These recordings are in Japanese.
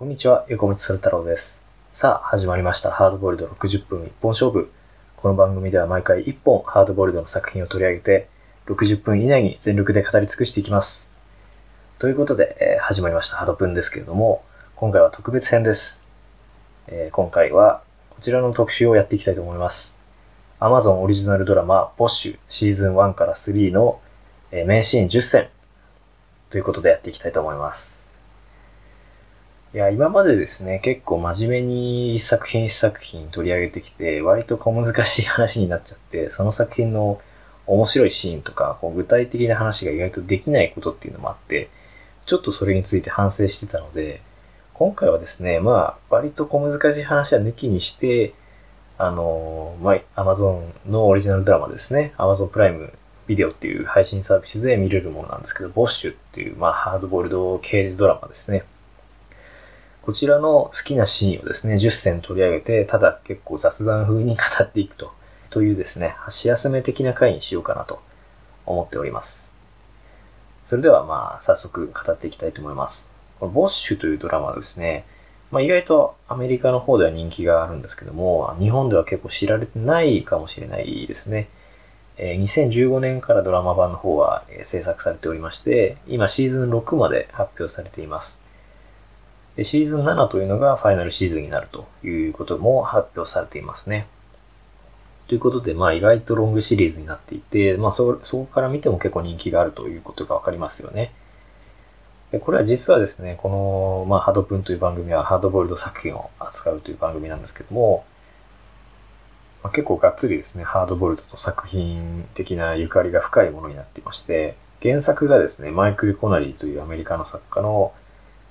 こんにちは、横道それ太郎です。さあ、始まりました。ハードボイルド60分一本勝負。この番組では毎回1本ハードボイルドの作品を取り上げて、60分以内に全力で語り尽くしていきます。ということで、えー始まりましたハード分ですけれども、今回は特別編です。えー今回はこちらの特集をやっていきたいと思います。Amazon オリジナルドラマ、ボッシュシーズン1から3の、えー名シーン10選ということでやっていきたいと思います。いや、今までですね、結構真面目に一作品一作品取り上げてきて、割と小難しい話になっちゃって、その作品の面白いシーンとか、こう具体的な話が意外とできないことっていうのもあって、ちょっとそれについて反省してたので、今回はですね、まあ、割と小難しい話は抜きにして、あの、まあ、Amazon のオリジナルドラマですね、Amazon プライムビデオっていう配信サービスで見れるものなんですけど、ボッシュっていう、まあ、ハードボールド刑事ドラマですね。こちらの好きなシーンをですね、10選取り上げて、ただ結構雑談風に語っていくと、というですね、箸休め的な回にしようかなと思っております。それではまあ、早速語っていきたいと思います。このボッシュというドラマはですね、まあ意外とアメリカの方では人気があるんですけども、日本では結構知られてないかもしれないですね。2015年からドラマ版の方は制作されておりまして、今シーズン6まで発表されています。でシーズン7というのがファイナルシーズンになるということも発表されていますね。ということで、まあ意外とロングシリーズになっていて、まあそ、そこから見ても結構人気があるということがわかりますよね。でこれは実はですね、この、まあ、ハードプンという番組はハードボイルド作品を扱うという番組なんですけども、まあ、結構がっつりですね、ハードボイルドと作品的なゆかりが深いものになっていまして、原作がですね、マイクル・コナリーというアメリカの作家の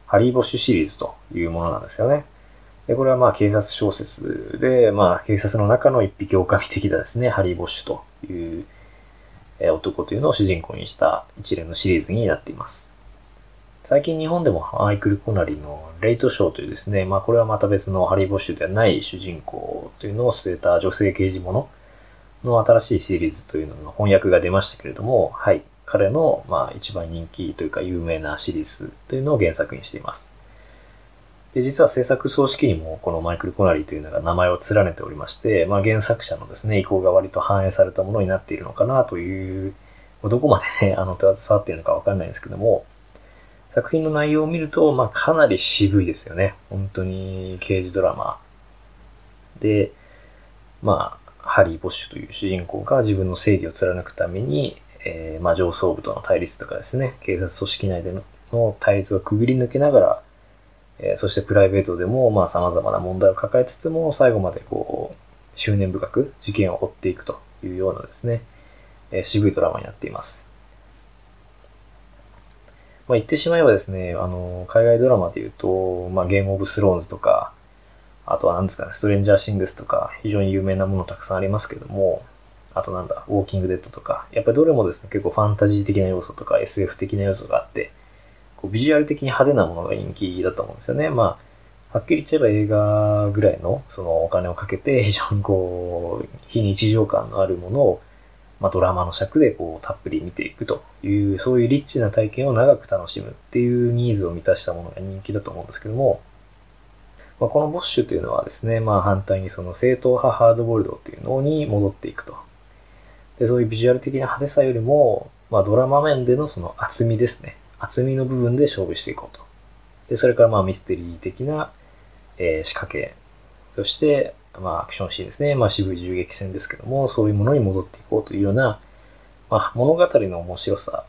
ハリー・ボッシュシリーズというものなんですよね。で、これはまあ警察小説で、まあ警察の中の一匹狼的なですね、ハリー・ボッシュという男というのを主人公にした一連のシリーズになっています。最近日本でもマイクル・コナリのレイトショーというですね、まあこれはまた別のハリー・ボッシュではない主人公というのを据えた女性刑事ものの新しいシリーズというのの翻訳が出ましたけれども、はい、彼のまあ一番人気というか有名なシリーズというのを原作にしています。で、実は制作総指揮にもこのマイクル・コナリーというのが名前を連ねておりまして、まあ原作者のですね、意向が割と反映されたものになっているのかなという、どこまでね、あの、携わっているのかわかんないんですけども、作品の内容を見ると、まあ、かなり渋いですよね。本当に刑事ドラマ。で、まあ、ハリー・ボッシュという主人公が自分の正義を貫くために、えーまあ、上層部との対立とかですね、警察組織内での対立をくぐり抜けながら、えーそしてプライベートでも、まあ、様々な問題を抱えつつも、最後までこう、執念深く事件を追っていくというようなですね、えー渋いドラマになっています。まあ、言ってしまえばですね、あの、海外ドラマで言うと、まあ、ゲームオブスローンズとか、あとは何ですかね、ストレンジャーシングスとか、非常に有名なものたくさんありますけども、あとなんだ、ウォーキングデッドとか、やっぱりどれもですね、結構ファンタジー的な要素とか SF 的な要素があって、こうビジュアル的に派手なものが人気だと思うんですよね。まあ、はっきり言っちゃえば映画ぐらいの、そのお金をかけて、非常にこう、非日常感のあるものを、まあ、ドラマの尺でこうたっぷり見ていくという、そういうリッチな体験を長く楽しむっていうニーズを満たしたものが人気だと思うんですけども、まあ、このボッシュというのはですね、まあ反対にその正統派ハードボルドっていうのに戻っていくと。で、そういうビジュアル的な派手さよりも、まあドラマ面でのその厚みですね。厚みの部分で勝負していこうと。で、それからまあミステリー的な、えー仕掛け、そして、まあアクションシーンですね。まあ渋い銃撃戦ですけども、そういうものに戻っていこうというような、まあ物語の面白さ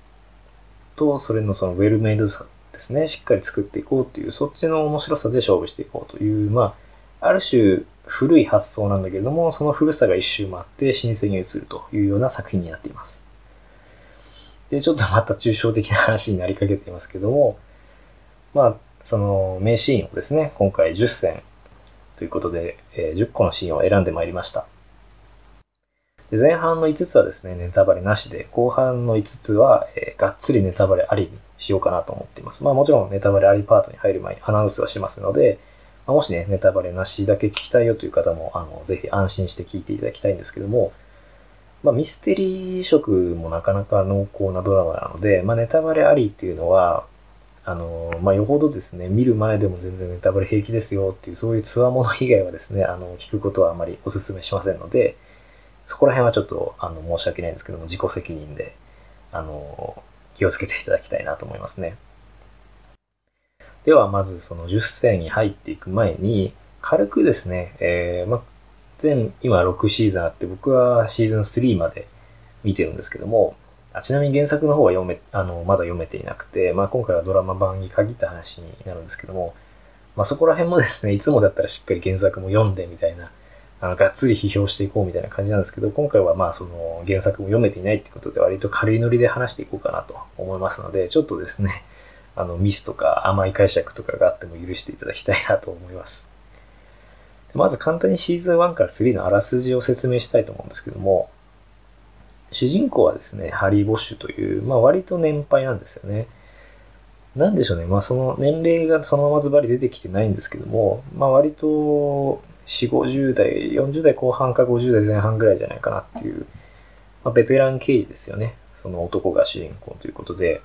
と、それのそのウェルメイドさですね。しっかり作っていこうという、そっちの面白さで勝負していこうという、まあ、ある種古い発想なんだけれども、その古さが一周回って新鮮に移るというような作品になっています。で、ちょっとまた抽象的な話になりかけていますけども、まあ、その名シーンをですね、今回10選ということで、え10個のシーンを選んでまいりました。で前半の5つはですね、ネタバレなしで、後半の5つは、えがっつりネタバレありにしようかなと思っています。まあもちろんネタバレありパートに入る前にアナウンスはしますので、まあもしね、ネタバレなしだけ聞きたいよという方も、あの、ぜひ安心して聞いていただきたいんですけども、まあミステリー色もなかなか濃厚なドラマなので、まあネタバレありっていうのは、あの、まあ、よほどですね、見る前でも全然ネタバレ平気ですよっていう、そういう強者以外はですね、あの、聞くことはあまりお勧めしませんので、そこら辺はちょっと、あの、申し訳ないんですけども、自己責任で、あの、気をつけていただきたいなと思いますね。では、まずその10戦に入っていく前に、軽くですね、えー、ま、全、今6シーズンあって、僕はシーズン3まで見てるんですけども、あちなみに原作の方は読め、あの、まだ読めていなくて、まあ今回はドラマ版に限った話になるんですけども、まそこら辺もですね、いつもだったらしっかり原作も読んでみたいな、あの、がっつり批評していこうみたいな感じなんですけど、今回はまあその原作も読めていないってことで割と軽いノリで話していこうかなと思いますので、ちょっとですね、あの、ミスとか甘い解釈とかがあっても許していただきたいなと思います。まず簡単にシーズン1から3のあらすじを説明したいと思うんですけども、主人公はですね、ハリー・ボッシュという、まあ割と年配なんですよね。なんでしょうね。まあその年齢がそのままズバリ出てきてないんですけども、まあ割と4、50代、40代後半か50代前半ぐらいじゃないかなっていう、まあ、ベテラン刑事ですよね。その男が主人公ということで、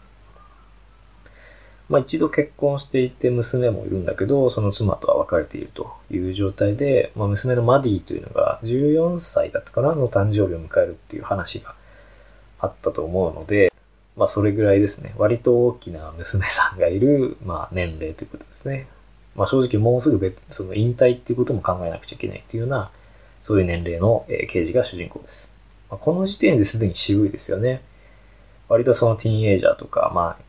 まあ一度結婚していて娘もいるんだけど、その妻とは別れているという状態で、まあ娘のマディというのが14歳だったかなの誕生日を迎えるっていう話があったと思うので、まあそれぐらいですね、割と大きな娘さんがいる、まあ年齢ということですね。まあ正直もうすぐ別、その引退っていうことも考えなくちゃいけないっていうような、そういう年齢の、え刑事が主人公です。まあ、この時点ですでに渋いですよね。割とそのティーンエイジャーとか、まあ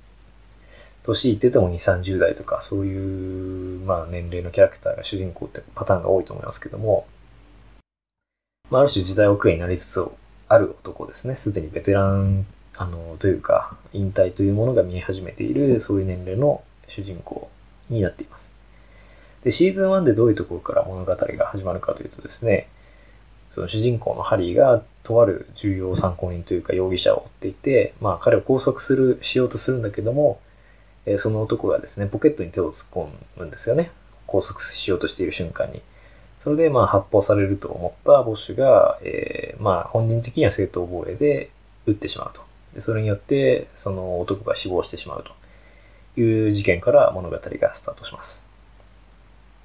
年いってても2、30代とか、そういう、まあ、年齢のキャラクターが主人公ってパターンが多いと思いますけども、まあ、ある種時代遅れになりつつある男ですね。すでにベテラン、あの、というか、引退というものが見え始めている、そういう年齢の主人公になっています。で、シーズン1でどういうところから物語が始まるかというとですね、その主人公のハリーがとある重要参考人というか容疑者を追っていて、まあ彼を拘束する、しようとするんだけども、えその男がですね、ポケットに手を突っ込むんですよね。拘束しようとしている瞬間に。それで、まあ、発砲されると思ったボッシュが、えー、まあ、本人的には正当防衛で撃ってしまうと。でそれによって、その男が死亡してしまうという事件から物語がスタートします。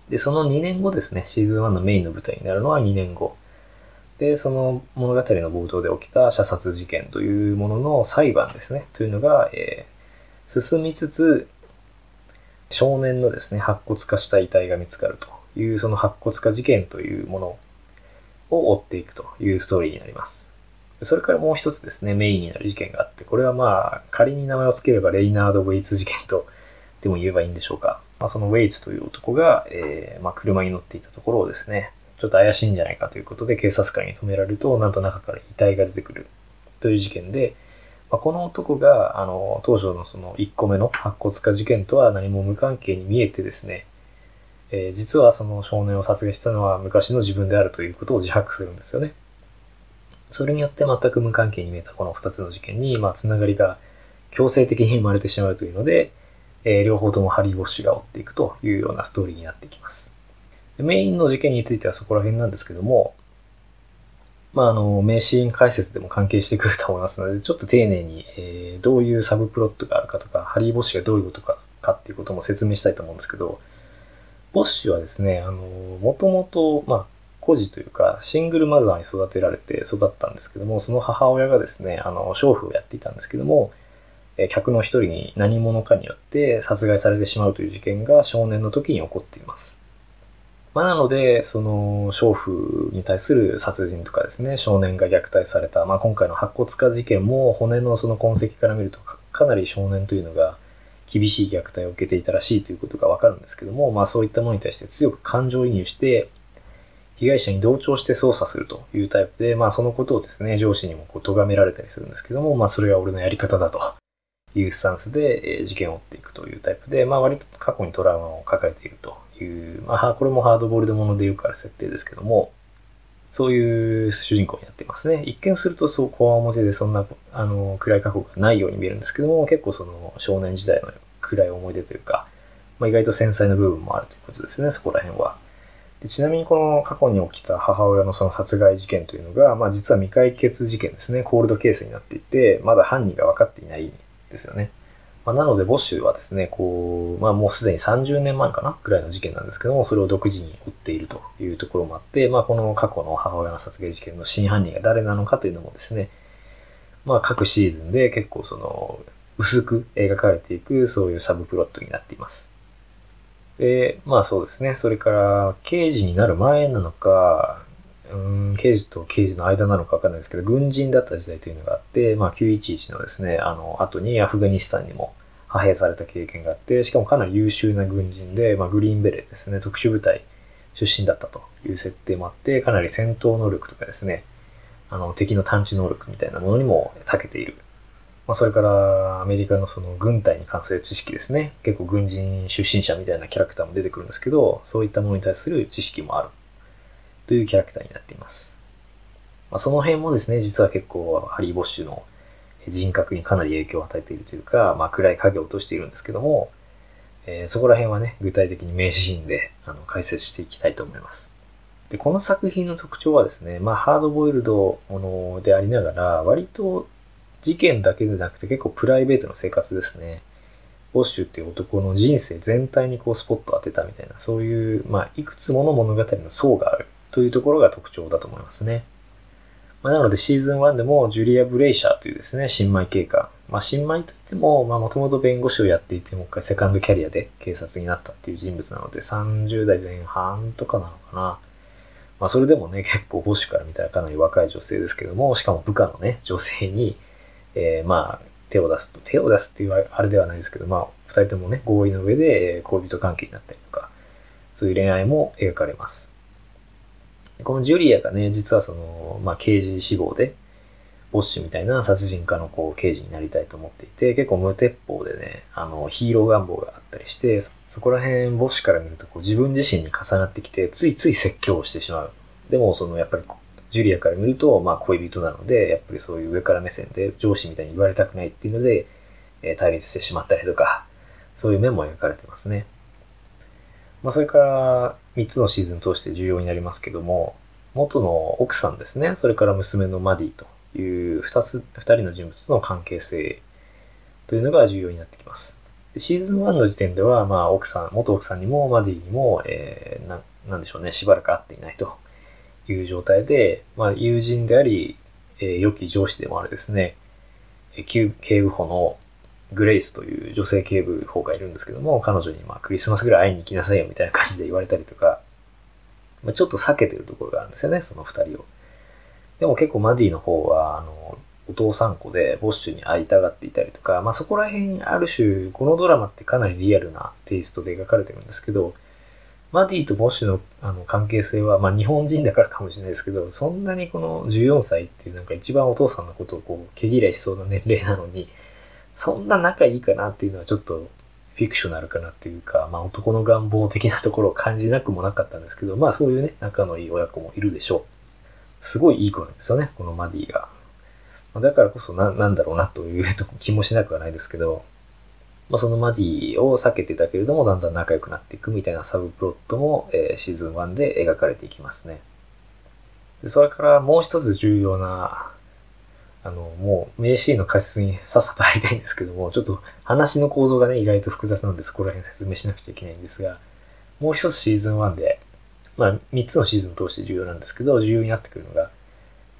で、その2年後ですね、シーズン1のメインの舞台になるのは2年後。で、その物語の冒頭で起きた射殺事件というものの裁判ですね、というのが、え進みつつ、少年のですね、白骨化した遺体が見つかるという、その白骨化事件というものを追っていくというストーリーになります。それからもう一つですね、メインになる事件があって、これはまあ、仮に名前を付ければレイナード・ウェイツ事件とでも言えばいいんでしょうか。まあ、そのウェイツという男が、えー、まあ、車に乗っていたところをですね、ちょっと怪しいんじゃないかということで警察官に止められると、なんと中から遺体が出てくるという事件で、まあ、この男が、あの、当初のその1個目の白骨化事件とは何も無関係に見えてですね、えー、実はその少年を殺害したのは昔の自分であるということを自白するんですよね。それによって全く無関係に見えたこの2つの事件に、まあ、つながりが強制的に生まれてしまうというので、えー、両方ともハリー・ウォッシュが追っていくというようなストーリーになってきます。メインの事件についてはそこら辺なんですけども、まあ、あの、名シーン解説でも関係してくると思いますので、ちょっと丁寧に、えー、どういうサブプロットがあるかとか、ハリー・ボッシュがどういうことかかっていうことも説明したいと思うんですけど、ボッシュはですね、あの、もともと、まあ、孤児というか、シングルマザーに育てられて育ったんですけども、その母親がですね、あの、娼婦をやっていたんですけども、え客の一人に何者かによって殺害されてしまうという事件が少年の時に起こっています。まあ、なので、その、娼婦に対する殺人とかですね、少年が虐待された、まあ、今回の白骨化事件も骨のその痕跡から見るとかなり少年というのが厳しい虐待を受けていたらしいということがわかるんですけども、まあそういったものに対して強く感情移入して、被害者に同調して捜査するというタイプで、まあそのことをですね、上司にもこう咎められたりするんですけども、まあそれが俺のやり方だと。いうスタンスで、え事件を追っていくというタイプで、まあ割と過去にトラウマを抱えていると。いう、まあこれもハードボールドもので言うから設定ですけども、そういう主人公になっていますね。一見するとそう、こわ表でそんな、あの、暗い過去がないように見えるんですけども、結構その少年時代の暗い思い出というか、まあ、意外と繊細な部分もあるということですね、そこら辺は。でちなみにこの過去に起きた母親のその殺害事件というのが、まあ実は未解決事件ですね、コールドケースになっていて、まだ犯人が分かっていないんですよね。まあ、なので、ボッシュはですね、こう、まあもうすでに30年前かなぐらいの事件なんですけども、それを独自に追っているというところもあって、まあこの過去の母親の殺害事件の真犯人が誰なのかというのもですね、まあ各シーズンで結構その、薄く描かれていく、そういうサブプロットになっています。で、まあそうですね。それから、刑事になる前なのか、うん、刑事と刑事の間なのかわかんないですけど、軍人だった時代というのがあって、まあ911のですね、あの、後にアフガニスタンにも派兵された経験があって、しかもかなり優秀な軍人で、まあグリーンベレーですね、特殊部隊出身だったという設定もあって、かなり戦闘能力とかですね、あの、敵の探知能力みたいなものにも長けている。まあ、それからアメリカのその軍隊に関する知識ですね。結構軍人出身者みたいなキャラクターも出てくるんですけど、そういったものに対する知識もある。というキャラクターになっています。まあ、その辺もですね、実は結構ハリー・ボッシュの人格にかなり影響を与えているというか、まあ、暗い影を落としているんですけども、えー、そこら辺はね、具体的に名シーンであの解説していきたいと思います。で、この作品の特徴はですね、まあ、ハードボイルドものでありながら、割と事件だけでなくて結構プライベートの生活ですね。ボッシュっていう男の人生全体にこうスポットを当てたみたいな、そういう、まあ、いくつもの物語の層があるというところが特徴だと思いますね。まあ、なのでシーズン1でもジュリア・ブレイシャーというですね、新米警官。まあ、新米といっても、まあ、もともと弁護士をやっていて、もう一回セカンドキャリアで警察になったっていう人物なので、30代前半とかなのかな。まあ、それでもね、結構ボッシュから見たらかなり若い女性ですけども、しかも部下のね、女性に、えー、まあ、手を出すと、手を出すっていうあれではないですけど、まあ、二人ともね、合意の上で恋人関係になったりとか、そういう恋愛も描かれます。このジュリアがね、実はその、まあ、刑事志望で、ボッシュみたいな殺人家のこう刑事になりたいと思っていて、結構無鉄砲でね、あの、ヒーロー願望があったりして、そこら辺ボッシュから見るとこう自分自身に重なってきて、ついつい説教をしてしまう。でも、その、やっぱり、ジュリアから見ると、まあ、恋人なので、やっぱりそういう上から目線で上司みたいに言われたくないっていうので、えー、対立してしまったりとか、そういう面も描かれてますね。まあ、それから3つのシーズン通して重要になりますけども、元の奥さんですね、それから娘のマディという2つ、2人の人物との関係性というのが重要になってきます。シーズン1の時点では、まあ、奥さん、元奥さんにもマディにも、えー、な、なんでしょうね、しばらく会っていないと。いう状態で、まあ、友人であり、えー、良き上司でもあるですね、警部補のグレイスという女性警部補がいるんですけども、彼女にまあクリスマスぐらい会いに行きなさいよみたいな感じで言われたりとか、まあ、ちょっと避けてるところがあるんですよね、その二人を。でも結構マディの方は、あの、お父さん子でボッシュに会いたがっていたりとか、まあそこら辺ある種、このドラマってかなりリアルなテイストで描かれてるんですけど、マディとボッシュのあの関係性は、まあ日本人だからかもしれないですけど、そんなにこの14歳っていうなんか一番お父さんのことをこう毛嫌いしそうな年齢なのに、そんな仲いいかなっていうのはちょっとフィクショナルかなっていうか、まあ男の願望的なところを感じなくもなかったんですけど、まあそういうね、仲のいい親子もいるでしょう。すごいいい子なんですよね、このマディが。だからこそな、なんだろうなという気もしなくはないですけど、まあ、そのマディを避けてたけれども、だんだん仲良くなっていくみたいなサブプロットも、えー、シーズン1で描かれていきますね。でそれからもう一つ重要なあの、もう名シーンの解説にさっさと入りたいんですけども、ちょっと話の構造がね、意外と複雑なんで、そこら辺説明しなくちゃいけないんですが、もう一つシーズン1で、まあ、三つのシーズンを通して重要なんですけど、重要になってくるのが、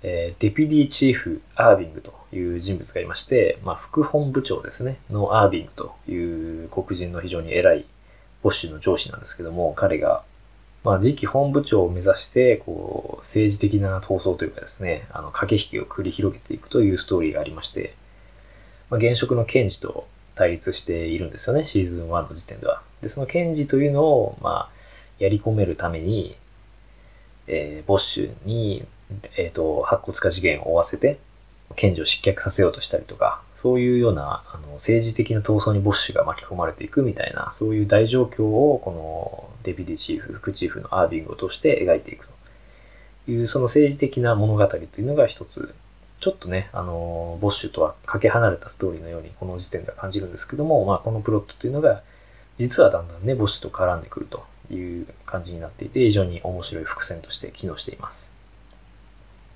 えー、デピディチーフ・アービングという人物がいまして、まあ、副本部長ですね、のアービングという黒人の非常に偉いボッシュの上司なんですけども、彼がまあ、次期本部長を目指して、こう、政治的な闘争というかですね、あの、駆け引きを繰り広げていくというストーリーがありまして、まあ、現職の検事と対立しているんですよね、シーズン1の時点では。で、その検事というのを、まあ、やり込めるために、えー、ボッシュに、えっ、ー、と、白骨化事件を負わせて、検事を失脚させようとしたりとか、そういうようなあの政治的な闘争にボッシュが巻き込まれていくみたいな、そういう大状況をこのデビディチーフ、副チーフのアービングを通して描いていくという、その政治的な物語というのが一つ、ちょっとね、あの、ボッシュとはかけ離れたストーリーのようにこの時点では感じるんですけども、まあこのプロットというのが、実はだんだんね、ボッシュと絡んでくるという感じになっていて、非常に面白い伏線として機能しています。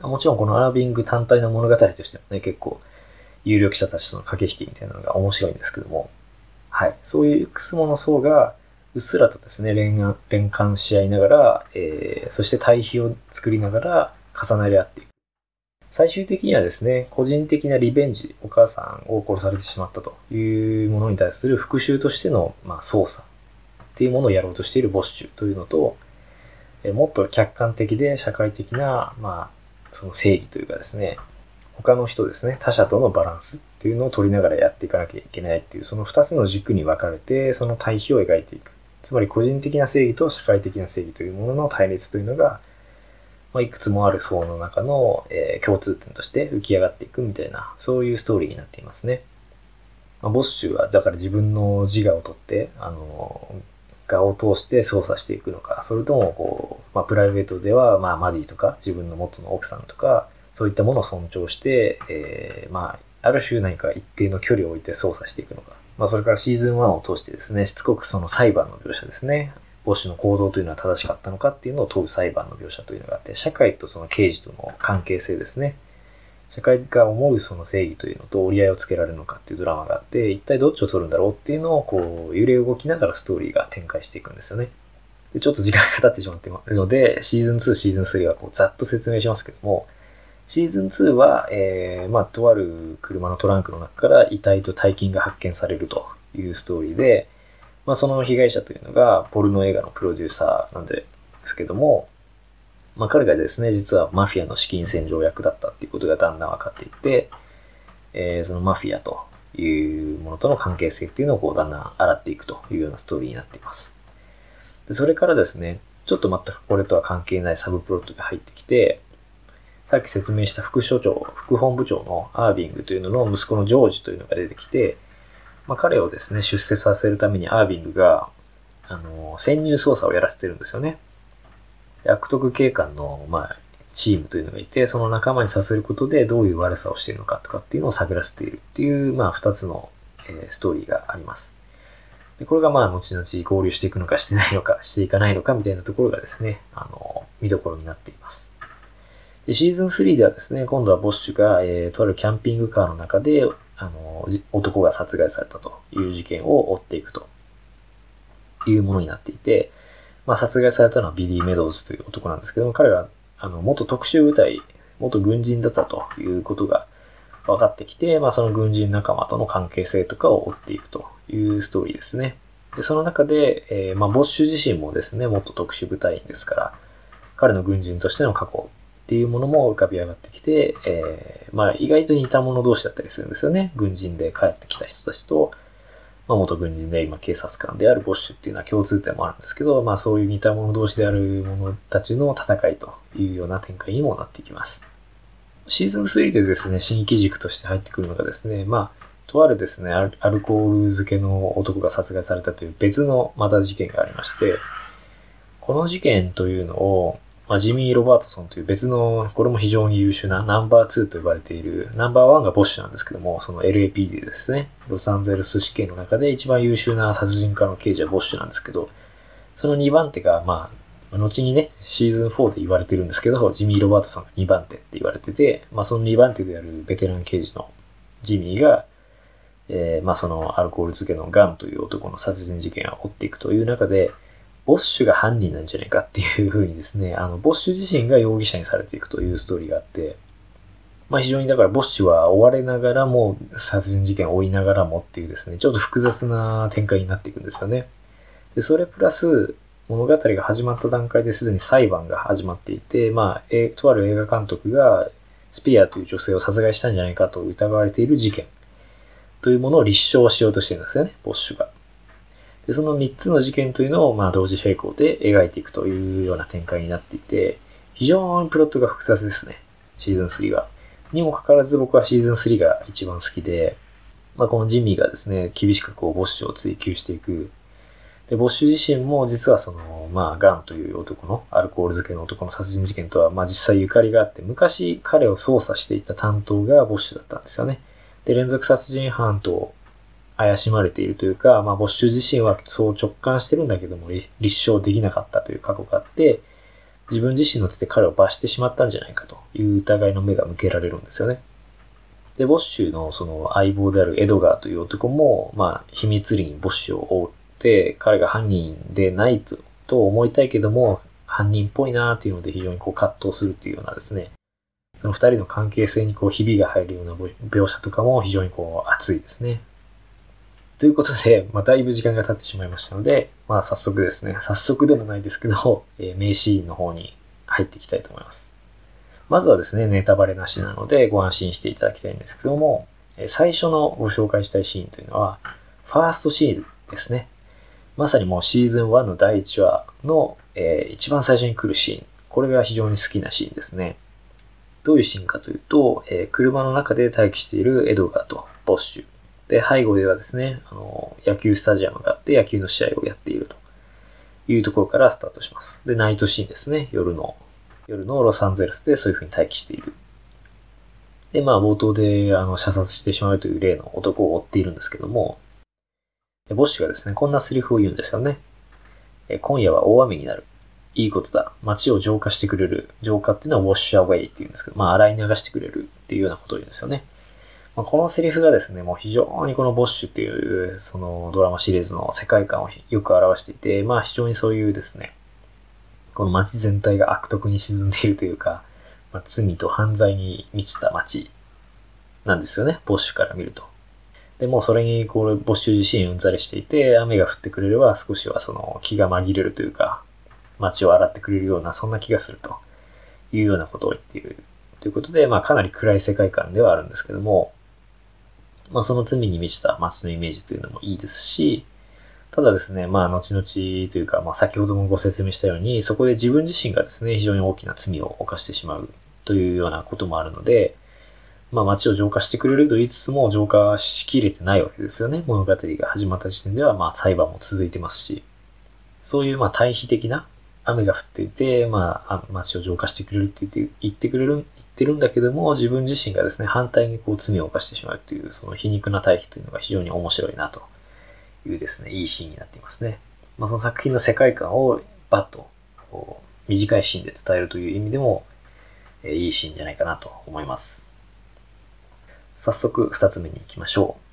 もちろんこのアービング単体の物語としてもね、結構有力者たちとの駆け引きみたいなのが面白いんですけども、はい。そういういくつもの層が、うっすらとですね、連連関し合いながら、えー、そして対比を作りながら重なり合っていく。最終的にはですね、個人的なリベンジ、お母さんを殺されてしまったというものに対する復讐としての、まあ、操作っていうものをやろうとしているボッシュというのと、えもっと客観的で社会的な、まあ、その正義というかですね、他の人ですね、他者とのバランスっていうのを取りながらやっていかなきゃいけないっていう、その二つの軸に分かれて、その対比を描いていく。つまり個人的な正義と社会的な正義というものの対立というのが、まあ、いくつもある層の中の、えー、共通点として浮き上がっていくみたいな、そういうストーリーになっていますね。まあ、ボッシュは、だから自分の自我を取って、あの、画を通して操作していくのか、それとも、こう、まあ、プライベートでは、まあ、マディとか、自分の元の奥さんとか、そういったものを尊重して、えー、まあ、ある種何か一定の距離を置いて操作していくのか。まあ、それからシーズン1を通してですね、しつこくその裁判の描写ですね。ボッシュの行動というのは正しかったのかっていうのを問う裁判の描写というのがあって、社会とその刑事との関係性ですね。社会が思うその正義というのと折り合いをつけられるのかっていうドラマがあって、一体どっちを取るんだろうっていうのをこう揺れ動きながらストーリーが展開していくんですよね。でちょっと時間が経ってしまっているので、シーズン2、シーズン3はこうざっと説明しますけども、シーズン2は、えー、まあ、とある車のトランクの中から遺体と大金が発見されるというストーリーで、まあ、その被害者というのが、ポルノ映画のプロデューサーなんですけども、まあ、彼がですね、実はマフィアの資金洗浄役だったっていうことがだんだん分かっていって、えー、そのマフィアというものとの関係性っていうのをこうだんだん洗っていくというようなストーリーになっています。でそれからですね、ちょっと全くこれとは関係ないサブプロットが入ってきて、さっき説明した副所長、副本部長のアービングというのの息子のジョージというのが出てきて、まあ、彼をですね、出世させるためにアービングが、あの、潜入捜査をやらせてるんですよね。悪徳警官の、まあ、チームというのがいて、その仲間にさせることでどういう悪さをしているのかとかっていうのを探らせているっていう、まあ、二つの、えー、ストーリーがあります。で、これがまあ、後々合流していくのかしてないのか、していかないのかみたいなところがですね、あの、見どころになっています。で、シーズン3ではですね、今度はボッシュが、えー、とあるキャンピングカーの中で、あの、男が殺害されたという事件を追っていくというものになっていて、まあ、殺害されたのはビリー・メドウズという男なんですけども、彼は、あの、元特殊部隊、元軍人だったということが分かってきて、まあ、その軍人仲間との関係性とかを追っていくというストーリーですね。で、その中で、えー、まあ、ボッシュ自身もですね、元特殊部隊員ですから、彼の軍人としての過去っていうものも浮かび上がってきて、えー、まあ意外と似た者同士だったりするんですよね。軍人で帰ってきた人たちと、まあ元軍人で今警察官であるボッシュっていうのは共通点もあるんですけど、まあそういう似た者同士である者たちの戦いというような展開にもなっていきます。シーズン3でですね、新規軸として入ってくるのがですね、まあ、とあるですね、アルコール漬けの男が殺害されたという別のまた事件がありまして、この事件というのを、まあ、ジミー・ロバートソンという別の、これも非常に優秀なナンバー2と呼ばれている、ナンバー1がボッシュなんですけども、その LAPD ですね。ロサンゼルス市警の中で一番優秀な殺人家の刑事はボッシュなんですけど、その2番手が、まあ、後にね、シーズン4で言われてるんですけど、ジミー・ロバートソンが2番手って言われてて、まあその2番手であるベテラン刑事のジミーが、えー、まあそのアルコール漬けのガンという男の殺人事件を追っていくという中で、ボッシュが犯人なんじゃないかっていう風にですね、あの、ボッシュ自身が容疑者にされていくというストーリーがあって、まあ非常にだからボッシュは追われながらも、殺人事件を追いながらもっていうですね、ちょっと複雑な展開になっていくんですよね。で、それプラス、物語が始まった段階ですでに裁判が始まっていて、まあ、え、とある映画監督がスピアという女性を殺害したんじゃないかと疑われている事件というものを立証しようとしてるんですよね、ボッシュが。で、その3つの事件というのを、まあ、同時並行で描いていくというような展開になっていて、非常にプロットが複雑ですね。シーズン3は。にもかかわらず僕はシーズン3が一番好きで、まあ、このジミーがですね、厳しくこう、ボッシュを追求していく。で、ボッシュ自身も実はその、まあ、ガンという男の、アルコール漬けの男の殺人事件とは、まあ、実際ゆかりがあって、昔彼を捜査していた担当がボッシュだったんですよね。で、連続殺人犯と怪しまれているというか、まあ、ボッシュ自身はそう直感してるんだけども、立証できなかったという過去があって、自分自身の手で彼を罰してしまったんじゃないかという疑いの目が向けられるんですよね。で、ボッシュのその相棒であるエドガーという男も、まあ、秘密裏にボッシュを追って、彼が犯人でないとと思いたいけども、犯人っぽいなーっていうので非常にこう葛藤するっていうようなですね、その二人の関係性にこうひびが入るような描写とかも非常にこう熱いですね。ということで、まあ、だいぶ時間が経ってしまいましたので、まあ、早速ですね、早速でもないですけど、えー、名シーンの方に入っていきたいと思います。まずはですね、ネタバレなしなのでご安心していただきたいんですけどもえ、最初のご紹介したいシーンというのは、ファーストシーズンですね。まさにもうシーズン1の第1話の、えー、一番最初に来るシーン。これが非常に好きなシーンですね。どういうシーンかというと、えー、車の中で待機しているエドガーとボッシュ。で、背後ではですね、あの、野球スタジアムがあって野球の試合をやっているというところからスタートします。で、ナイトシーンですね。夜の夜のロサンゼルスでそういう風に待機している。で、まあ冒頭であの射殺してしまうという例の男を追っているんですけども、ボッシュがですね、こんなセリフを言うんですよね。今夜は大雨になる。いいことだ。街を浄化してくれる。浄化っていうのはウォッシュアウェイっていうんですけど、まあ洗い流してくれるっていうようなことを言うんですよね。まあ、このセリフがですね、もう非常にこのボッシュっていうそのドラマシリーズの世界観をよく表していて、まあ非常にそういうですね、この街全体が悪徳に沈んでいるというか、まあ、罪と犯罪に満ちた街なんですよね、ボッシュから見ると。で、もそれに、こう、ボッシュ自身うんざりしていて、雨が降ってくれれば少しはその気が紛れるというか、街を洗ってくれるような、そんな気がするというようなことを言っている。ということで、まあかなり暗い世界観ではあるんですけども、まあその罪に満ちた街のイメージというのもいいですし、ただですね、まあ、後々というか、まあ、先ほどもご説明したように、そこで自分自身がですね、非常に大きな罪を犯してしまうというようなこともあるので、まあ、街を浄化してくれると言いつつも、浄化しきれてないわけですよね。物語が始まった時点では、まあ、裁判も続いてますし、そういう、まあ、対比的な雨が降っていて、まあ、街を浄化してくれるって言って言ってくれる、ってるんだけども、自分自身がですね、反対にこう罪を犯してしまうという、その皮肉な対比というのが非常に面白いなというですね、いいシーンになっていますね。まあ、その作品の世界観をバッとこう短いシーンで伝えるという意味でも、え、いいシーンじゃないかなと思います。早速二つ目に行きましょう。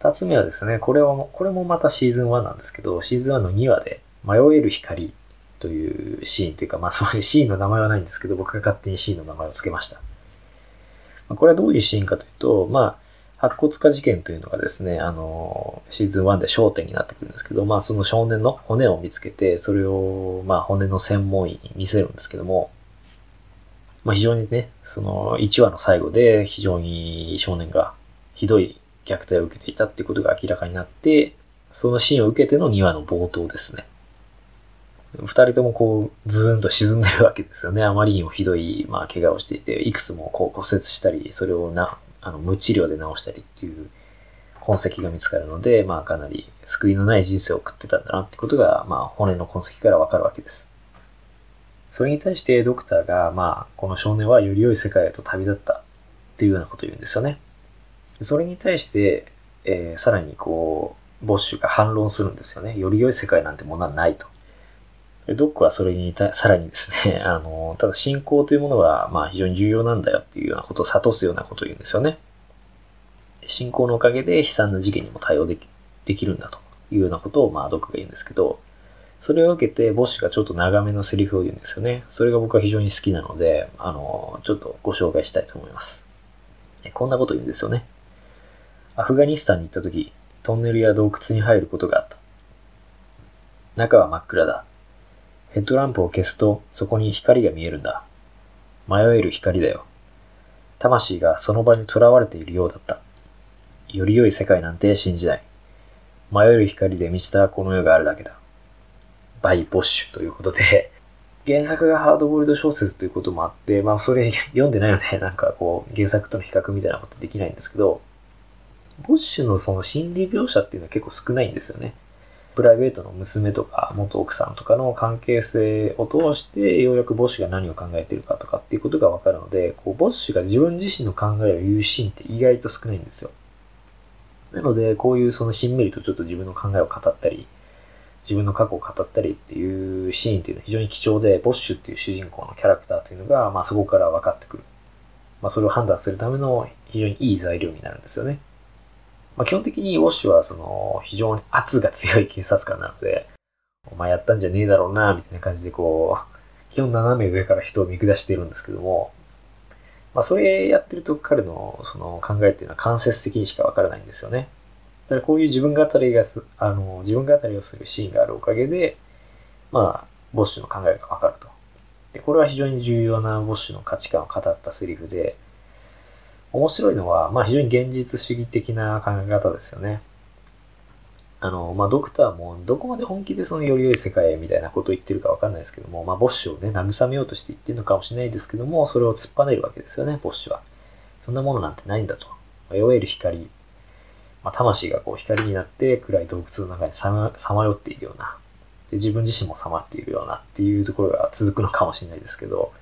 二つ目はですね、これは、これもまたシーズン1なんですけど、シーズン1の2話で迷える光というシーンというか、まあそういうシーンの名前はないんですけど、僕が勝手にシーンの名前を付けました。これはどういうシーンかというと、まあ、白骨化事件というのがですね、あの、シーズン1で焦点になってくるんですけど、まあその少年の骨を見つけて、それを、まあ骨の専門医に見せるんですけども、まあ非常にね、その1話の最後で非常に少年がひどい虐待を受けていたっていうことが明らかになって、そのシーンを受けての2話の冒頭ですね。二人ともこう、ズーンと沈んでるわけですよね。あまりにもひどい、まあ、怪我をしていて、いくつもこう骨折したり、それをな、あの、無治療で治したりっていう痕跡が見つかるので、まあかなり救いのない人生を送ってたんだなってことが、まあ骨の痕跡からわかるわけです。それに対してドクターが、まあこの少年はより良い世界へと旅立ったっていうようなことを言うんですよね。それに対して、えー、さらにこう、ボッシュが反論するんですよね。より良い世界なんてものはないと。ドックはそれにさらにですね、あの、ただ信仰というものは、まあ非常に重要なんだよっていうようなことを悟すようなことを言うんですよね。信仰のおかげで悲惨な事件にも対応できできるんだというようなことを、まあドックが言うんですけど、それを受けて、ボッシュがちょっと長めのセリフを言うんですよね。それが僕は非常に好きなので、あの、ちょっとご紹介したいと思います。こんなこと言うんですよね。アフガニスタンに行った時、トンネルや洞窟に入ることがあった。中は真っ暗だ。ヘッドランプを消すとそこに光が見えるんだ。迷える光だよ。魂がその場に囚われているようだった。より良い世界なんて信じない。迷える光で満ちたこの世があるだけだ。 by ボッシュということで、原作がハードボイルド小説ということもあって、まあそれ 読んでないので、なんかこう、原作との比較みたいなことできないんですけど、ボッシュのその心理描写っていうのは結構少ないんですよね。プライベートの娘とか元奥さんとかの関係性を通してようやくボッシュが何を考えてるかとかっていうことがわかるので、こうボッシュが自分自身の考えを言うシーンって意外と少ないんですよ。なので、こういうそのしんみりとちょっと自分の考えを語ったり、自分の過去を語ったりっていうシーンっていうのは非常に貴重で、ボッシュっていう主人公のキャラクターというのが、まあそこから分かってくる。まあそれを判断するための非常にいい材料になるんですよね。まあ、基本的にウォッシュはその非常に圧が強い警察官なので、お前やったんじゃねえだろうな、みたいな感じでこう、基本斜め上から人を見下しているんですけども、まあ、それやってると彼のその考えっていうのは間接的にしかわからないんですよね。だからこういう自分語りが、あの、自分語りをするシーンがあるおかげで、まあ、ボッシュの考えがわかると。で、これは非常に重要なボッシュの価値観を語ったセリフで、面白いのは、まあ非常に現実主義的な考え方ですよね。あの、まあドクターもどこまで本気でそのより良い世界へみたいなことを言ってるかわかんないですけども、まあボッシュをね、慰めようとして言ってるのかもしれないですけども、それを突っぱねるわけですよね、ボッシュは。そんなものなんてないんだと。いわゆる光、まあ、魂がこう光になって暗い洞窟の中にさまさまよっているようなで、自分自身もさまっているようなっていうところが続くのかもしれないですけど、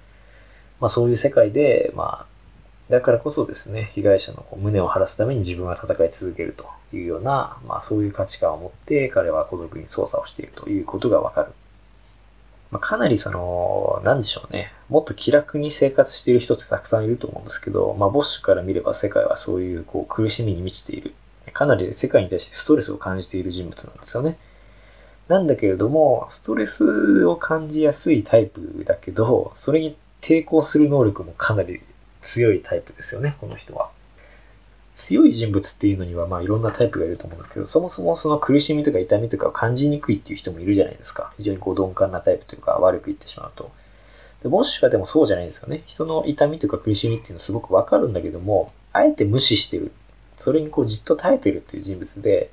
まあそういう世界で、まあだからこそですね、被害者のこう胸を晴らすために自分は戦い続けるというような、まあそういう価値観を持って彼は孤独に操作をしているということがわかる。まあ、かなりその、なんでしょうね。もっと気楽に生活している人ってたくさんいると思うんですけど、まあボッシュから見れば世界はそういうこう苦しみに満ちている。かなり世界に対してストレスを感じている人物なんですよね。なんだけれども、ストレスを感じやすいタイプだけど、それに抵抗する能力もかなり強いタイプですよね、この人は。強い人物っていうのには、まあいろんなタイプがいると思うんですけど、そもそもその苦しみとか痛みとかを感じにくいっていう人もいるじゃないですか。非常にこう鈍感なタイプというか悪く言ってしまうと。で、ボッシュはでもそうじゃないですよね。人の痛みとか苦しみっていうのはすごくわかるんだけども、あえて無視してる。それにこうじっと耐えてるっていう人物で、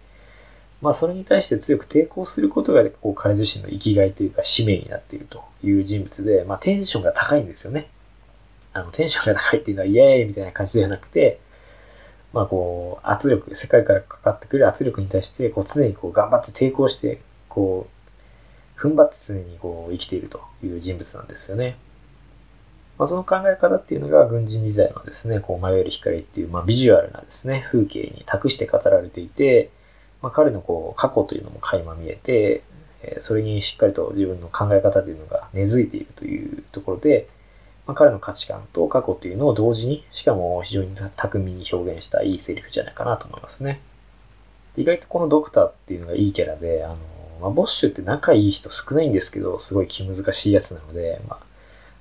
まあそれに対して強く抵抗することがこう彼自身の生きがいというか使命になっているという人物で、まあテンションが高いんですよね。あの、テンションが高いっていうのはイエーイみたいな感じではなくて、まあこう、圧力、世界からかかってくる圧力に対して、こう常にこう頑張って抵抗して、こう、踏ん張って常にこう生きているという人物なんですよね。まあ、その考え方っていうのが軍人時代のですね、こう迷える光っていう、まあ、ビジュアルなですね、風景に託して語られていて、まあ、彼のこう過去というのも垣間見えて、それにしっかりと自分の考え方というのが根付いているというところで、まあ、彼の価値観と過去というのを同時に、しかも非常に巧みに表現したいいセリフじゃないかなと思いますね。意外とこのドクターっていうのがいいキャラで、あの、まあ、ボッシュって仲いい人少ないんですけど、すごい気難しいやつなので、まあ、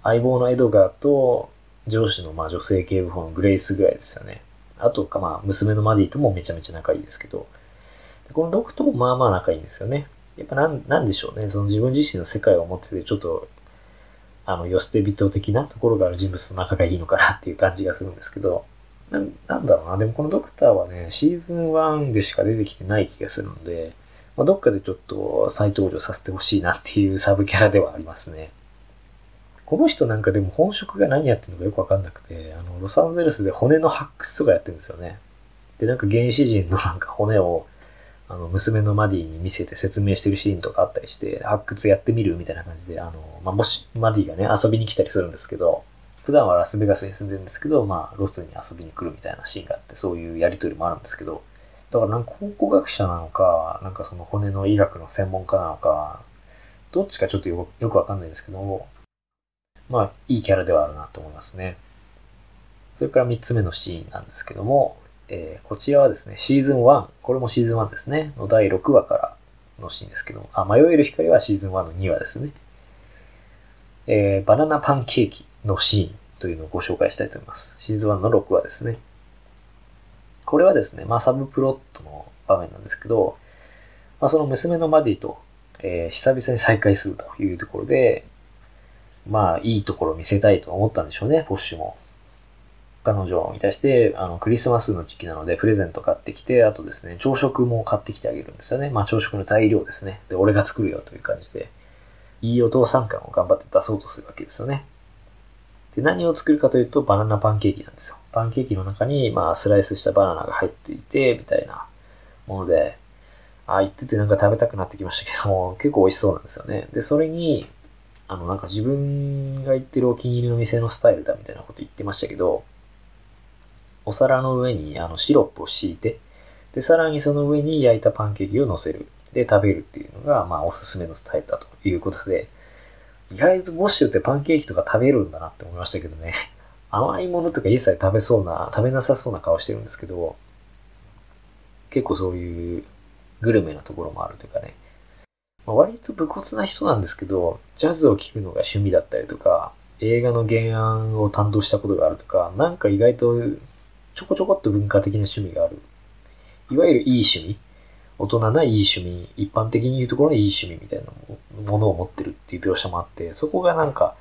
相棒のエドガーと上司のまあ女性警部補のグレイスぐらいですよね。あとか、まあ、娘のマディともめちゃめちゃ仲いいですけど、このドクともまあまあ仲いいんですよね。やっぱなん、なんでしょうね。その自分自身の世界を持ってて、ちょっとあの、寄捨て人的なところがある人物と仲がいいのかなっていう感じがするんですけど、ななんだろうな。でもこのドクターはね、シーズン1でしか出てきてない気がするので、まあ、どっかでちょっと再登場させてほしいなっていうサブキャラではありますね。この人なんかでも本職が何やってるのかよくわかんなくて、あの、ロサンゼルスで骨の発掘とかやってるんですよね。で、なんか原始人のなんか骨をあの、娘のマディに見せて説明してるシーンとかあったりして、発掘やってみるみたいな感じで、あの、まあ、もし、マディがね、遊びに来たりするんですけど、普段はラスベガスに住んでるんですけど、まあ、ロスに遊びに来るみたいなシーンがあって、そういうやりとりもあるんですけど、だからなんか考古学者なのか、なんかその骨の医学の専門家なのか、どっちかちょっとよくわかんないんですけども、まあ、いいキャラではあるなと思いますね。それから3つ目のシーンなんですけども、えー、こちらはですね、シーズン1、これもシーズン1ですね、の第6話からのシーンですけど、あ、迷える光はシーズン1の2話ですね。えー、バナナパンケーキのシーンというのをご紹介したいと思います。シーズン1の6話ですね。これはですね、まあサブプロットの場面なんですけど、まあその娘のマディと、えー、久々に再会するというところで、まあいいところを見せたいと思ったんでしょうね、ポッシュも。彼女に対して、あの、クリスマスの時期なので、プレゼント買ってきて、あとですね、朝食も買ってきてあげるんですよね。まあ、朝食の材料ですね。で、俺が作るよという感じで、いいお父さん感を頑張って出そうとするわけですよね。で、何を作るかというと、バナナパンケーキなんですよ。パンケーキの中に、まあ、スライスしたバナナが入っていて、みたいなもので、あ、言っててなんか食べたくなってきましたけども、結構美味しそうなんですよね。で、それに、あの、なんか自分が行ってるお気に入りの店のスタイルだみたいなこと言ってましたけど、お皿の上にあのシロップを敷いて、で、さらにその上に焼いたパンケーキを乗せる。で、食べるっていうのが、まあ、おすすめのスタイルだということで、意外とボッシュってパンケーキとか食べるんだなって思いましたけどね。甘いものとか一切食べそうな、食べなさそうな顔してるんですけど、結構そういうグルメなところもあるというかね、まあ、割と武骨な人なんですけど、ジャズを聴くのが趣味だったりとか、映画の原案を担当したことがあるとか、なんか意外とちょこちょこっと文化的な趣味がある。いわゆるいい趣味。大人ないい趣味。一般的に言うところのいい趣味みたいなものを持ってるっていう描写もあって、そこがなんか、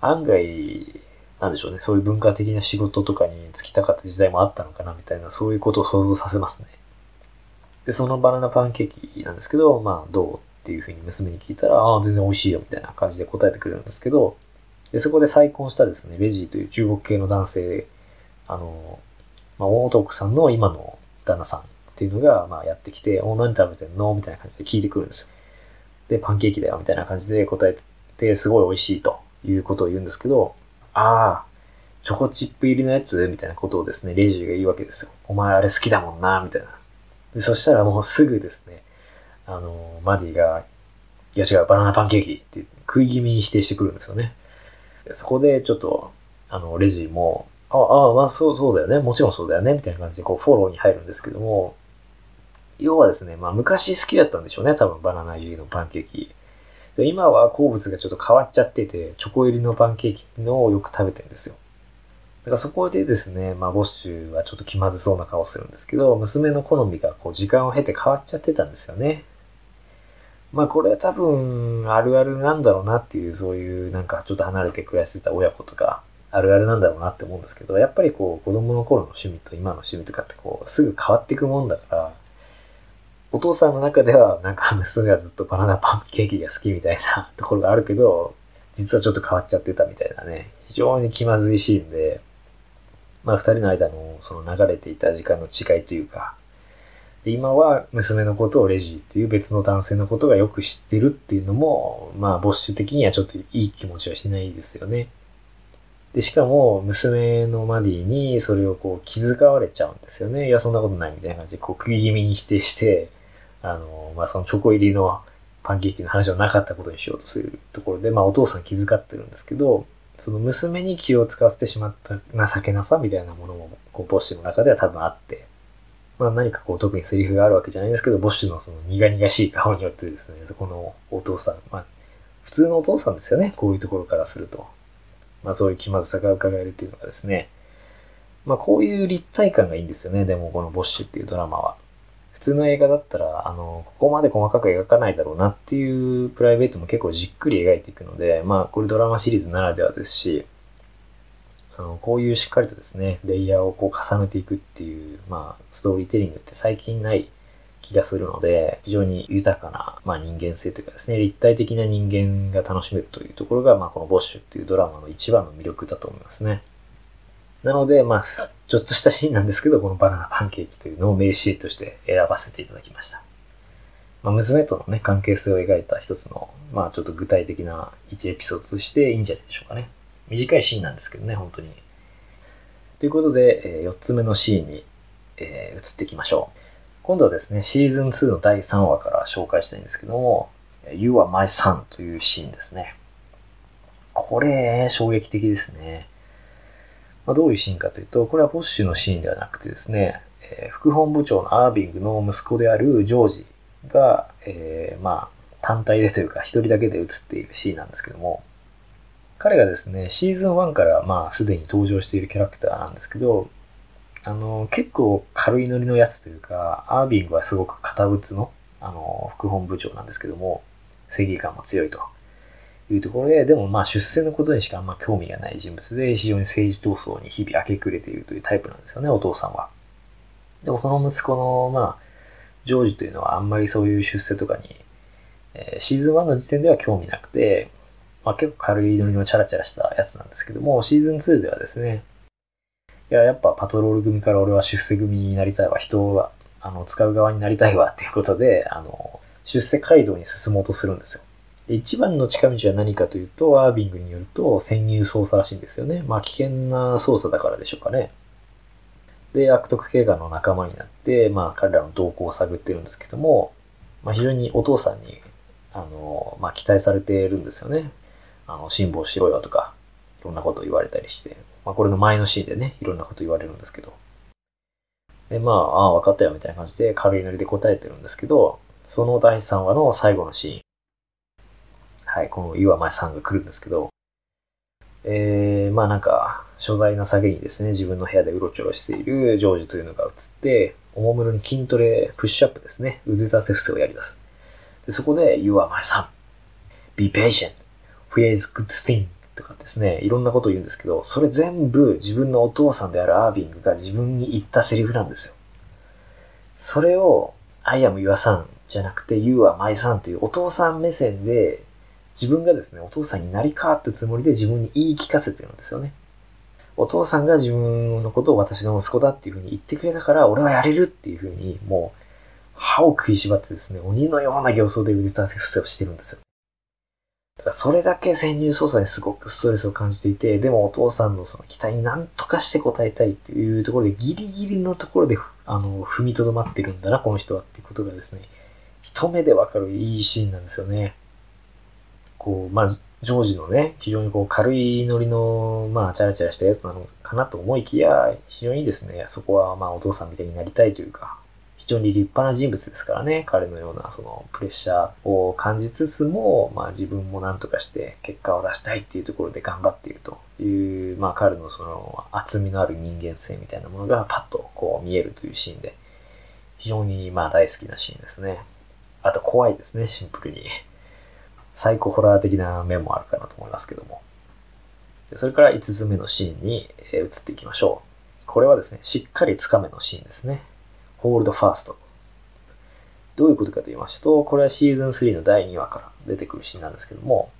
案外、なんでしょうね。そういう文化的な仕事とかに就きたかった時代もあったのかなみたいな、そういうことを想像させますね。で、そのバナナパンケーキなんですけど、まあ、どうっていうふうに娘に聞いたら、ああ、全然美味しいよみたいな感じで答えてくれるんですけど、で、そこで再婚したですね、レジーという中国系の男性、あの、まあ、元奥さんの今の旦那さんっていうのが、まあ、やってきて、お、何食べてんの？みたいな感じで聞いてくるんですよ。で、パンケーキだよ、みたいな感じで答えて、すごい美味しいということを言うんですけど、ああ、チョコチップ入りのやつ？みたいなことをですね、レジーが言うわけですよ。お前あれ好きだもんな、みたいな。でそしたらもうすぐですね、あの、マディが、いや違う、バナナパンケーキって食い気味に否定してくるんですよね。そこでちょっと、あの、レジも、ああ、まあそう、そうだよね。もちろんそうだよね。みたいな感じでこうフォローに入るんですけども、要はですね、まあ昔好きだったんでしょうね。多分バナナ入りのパンケーキ。で今は好物がちょっと変わっちゃってて、チョコ入りのパンケーキっていうのをよく食べてるんですよ。だからそこでですね、まあ、ボッシュはちょっと気まずそうな顔するんですけど、娘の好みがこう時間を経て変わっちゃってたんですよね。まあこれは多分あるあるなんだろうなっていう、そういうなんかちょっと離れて暮らしてた親子とか、あるあるなんだろうなって思うんですけど、やっぱりこう子供の頃の趣味と今の趣味とかってこうすぐ変わっていくもんだから、お父さんの中ではなんか娘がずっとバナナパンケーキが好きみたいな ところがあるけど、実はちょっと変わっちゃってたみたいなね、非常に気まずいシーンで、まあ、二人の間のその流れていた時間の違いというか、今は娘のことをレジーっていう別の男性のことがよく知ってるっていうのも、まあ、ボッシュ的にはちょっといい気持ちはしないですよね。で、しかも、娘のマディにそれをこう気遣われちゃうんですよね。いや、そんなことないみたいな感じで、こう、食い気味に否定して、あの、まあ、そのチョコ入りのパンケーキの話はなかったことにしようとするところで、まあ、お父さん気遣ってるんですけど、その娘に気を使わせてしまった情けなさみたいなものも、こう、ボッシュの中では多分あって、まあ何かこう特にセリフがあるわけじゃないんですけど、ボッシュのその苦々しい顔によってですね、そこのお父さん、まあ普通のお父さんですよね、こういうところからすると。まあそういう気まずさが伺えるっていうのがですね、まあこういう立体感がいいんですよね、でもこのボッシュっていうドラマは。普通の映画だったら、あの、ここまで細かく描かないだろうなっていうプライベートも結構じっくり描いていくので、まあこれドラマシリーズならではですし、あの、こういうしっかりとですね、レイヤーをこう重ねていくっていう、まあ、ストーリーテリングって最近ない気がするので、非常に豊かな、まあ、人間性というかですね、立体的な人間が楽しめるというところが、まあ、このボッシュっていうドラマの一番の魅力だと思いますね。なので、まあ、ちょっとしたシーンなんですけど、このバナナパンケーキというのを名シーンとして選ばせていただきました。まあ、娘とのね、関係性を描いた一つの、まあ、ちょっと具体的な1エピソードとしていいんじゃないでしょうかね。短いシーンなんですけどね、本当に。ということで、え4つ目のシーンに、えー、移っていきましょう。今度はですね、シーズン2の第3話から紹介したいんですけども、You are my son というシーンですね。これ、衝撃的ですね。まあ、どういうシーンかというと、これはボッシュのシーンではなくてですね、えー、副本部長のアービングの息子であるジョージが、えー、まあ、単体でというか、一人だけで映っているシーンなんですけども、彼がですね、シーズン1からまあすでに登場しているキャラクターなんですけど、あの、結構軽いノリのやつというか、アービングはすごく堅物の、あの、副本部長なんですけども、正義感も強いというところで、でもまあ出世のことにしかあんま興味がない人物で、非常に政治闘争に日々明け暮れているというタイプなんですよね、お父さんは。でもその息子の、まあ、ジョージというのはあんまりそういう出世とかに、えー、シーズン1の時点では興味なくて、まあ、結構軽いノリのチャラチャラしたやつなんですけども、シーズン2ではですね、いや、やっぱパトロール組から俺は出世組になりたいわ、人は、あの、使う側になりたいわっていうことで、あの、出世街道に進もうとするんですよ。で一番の近道は何かというと、アービングによると潜入捜査らしいんですよね。まあ危険な捜査だからでしょうかね。で、悪徳警官の仲間になって、まあ彼らの動向を探ってるんですけども、まあ非常にお父さんに、あの、まあ期待されてるんですよね。あの、辛抱しろよとか、いろんなことを言われたりして。まあこれの前のシーンでね、いろんなこと言われるんですけど。で、まあ、ああ、分かったよみたいな感じで軽いノリで答えてるんですけど、その第3話の最後のシーン。はい、この岩前さんが来るんですけど、えー、まあなんか、所在な下げにですね、自分の部屋でうろちょろしているジョージというのが映って、おもむろに筋トレ、プッシュアップですね、腕立て伏せをやり出す。でそこで、You are my son. Be patient. Fear is good thing. とかですね、いろんなことを言うんですけど、それ全部自分のお父さんであるアービングが自分に言ったセリフなんですよ。それを、I am your son じゃなくて You are my son というお父さん目線で自分がですね、お父さんになり変わったつもりで自分に言い聞かせてるんですよね。お父さんが自分のことを私の息子だっていうふうに言ってくれたから、俺はやれるっていうふうに、もう、歯を食いしばってですね、鬼のような形相で腕立て伏せをしてるんですよ。だからそれだけ潜入捜査にすごくストレスを感じていて、でもお父さんのその期待に何とかして応えたいっていうところで、ギリギリのところで、あの、踏みとどまってるんだな、この人はっていうことがですね、一目でわかるいいシーンなんですよね。こう、まあ、ジョージのね、非常にこう軽いノリの、まあ、チャラチャラしたやつなのかなと思いきや、非常にですね、そこはまあ、お父さんみたいになりたいというか、非常に立派な人物ですからね、彼のようなそのプレッシャーを感じつつも、まあ自分も何とかして結果を出したいっていうところで頑張っているという、まあ彼のその厚みのある人間性みたいなものがパッとこう見えるというシーンで、非常にまあ大好きなシーンですね。あと怖いですね、シンプルに。サイコホラー的な面もあるかなと思いますけども。それから5つ目のシーンに移っていきましょう。これはですね、しっかりつかめのシーンですね。ホールドファースト。どういうことかと言いますと、これはシーズン3の第2話から出てくるシーンなんですけども、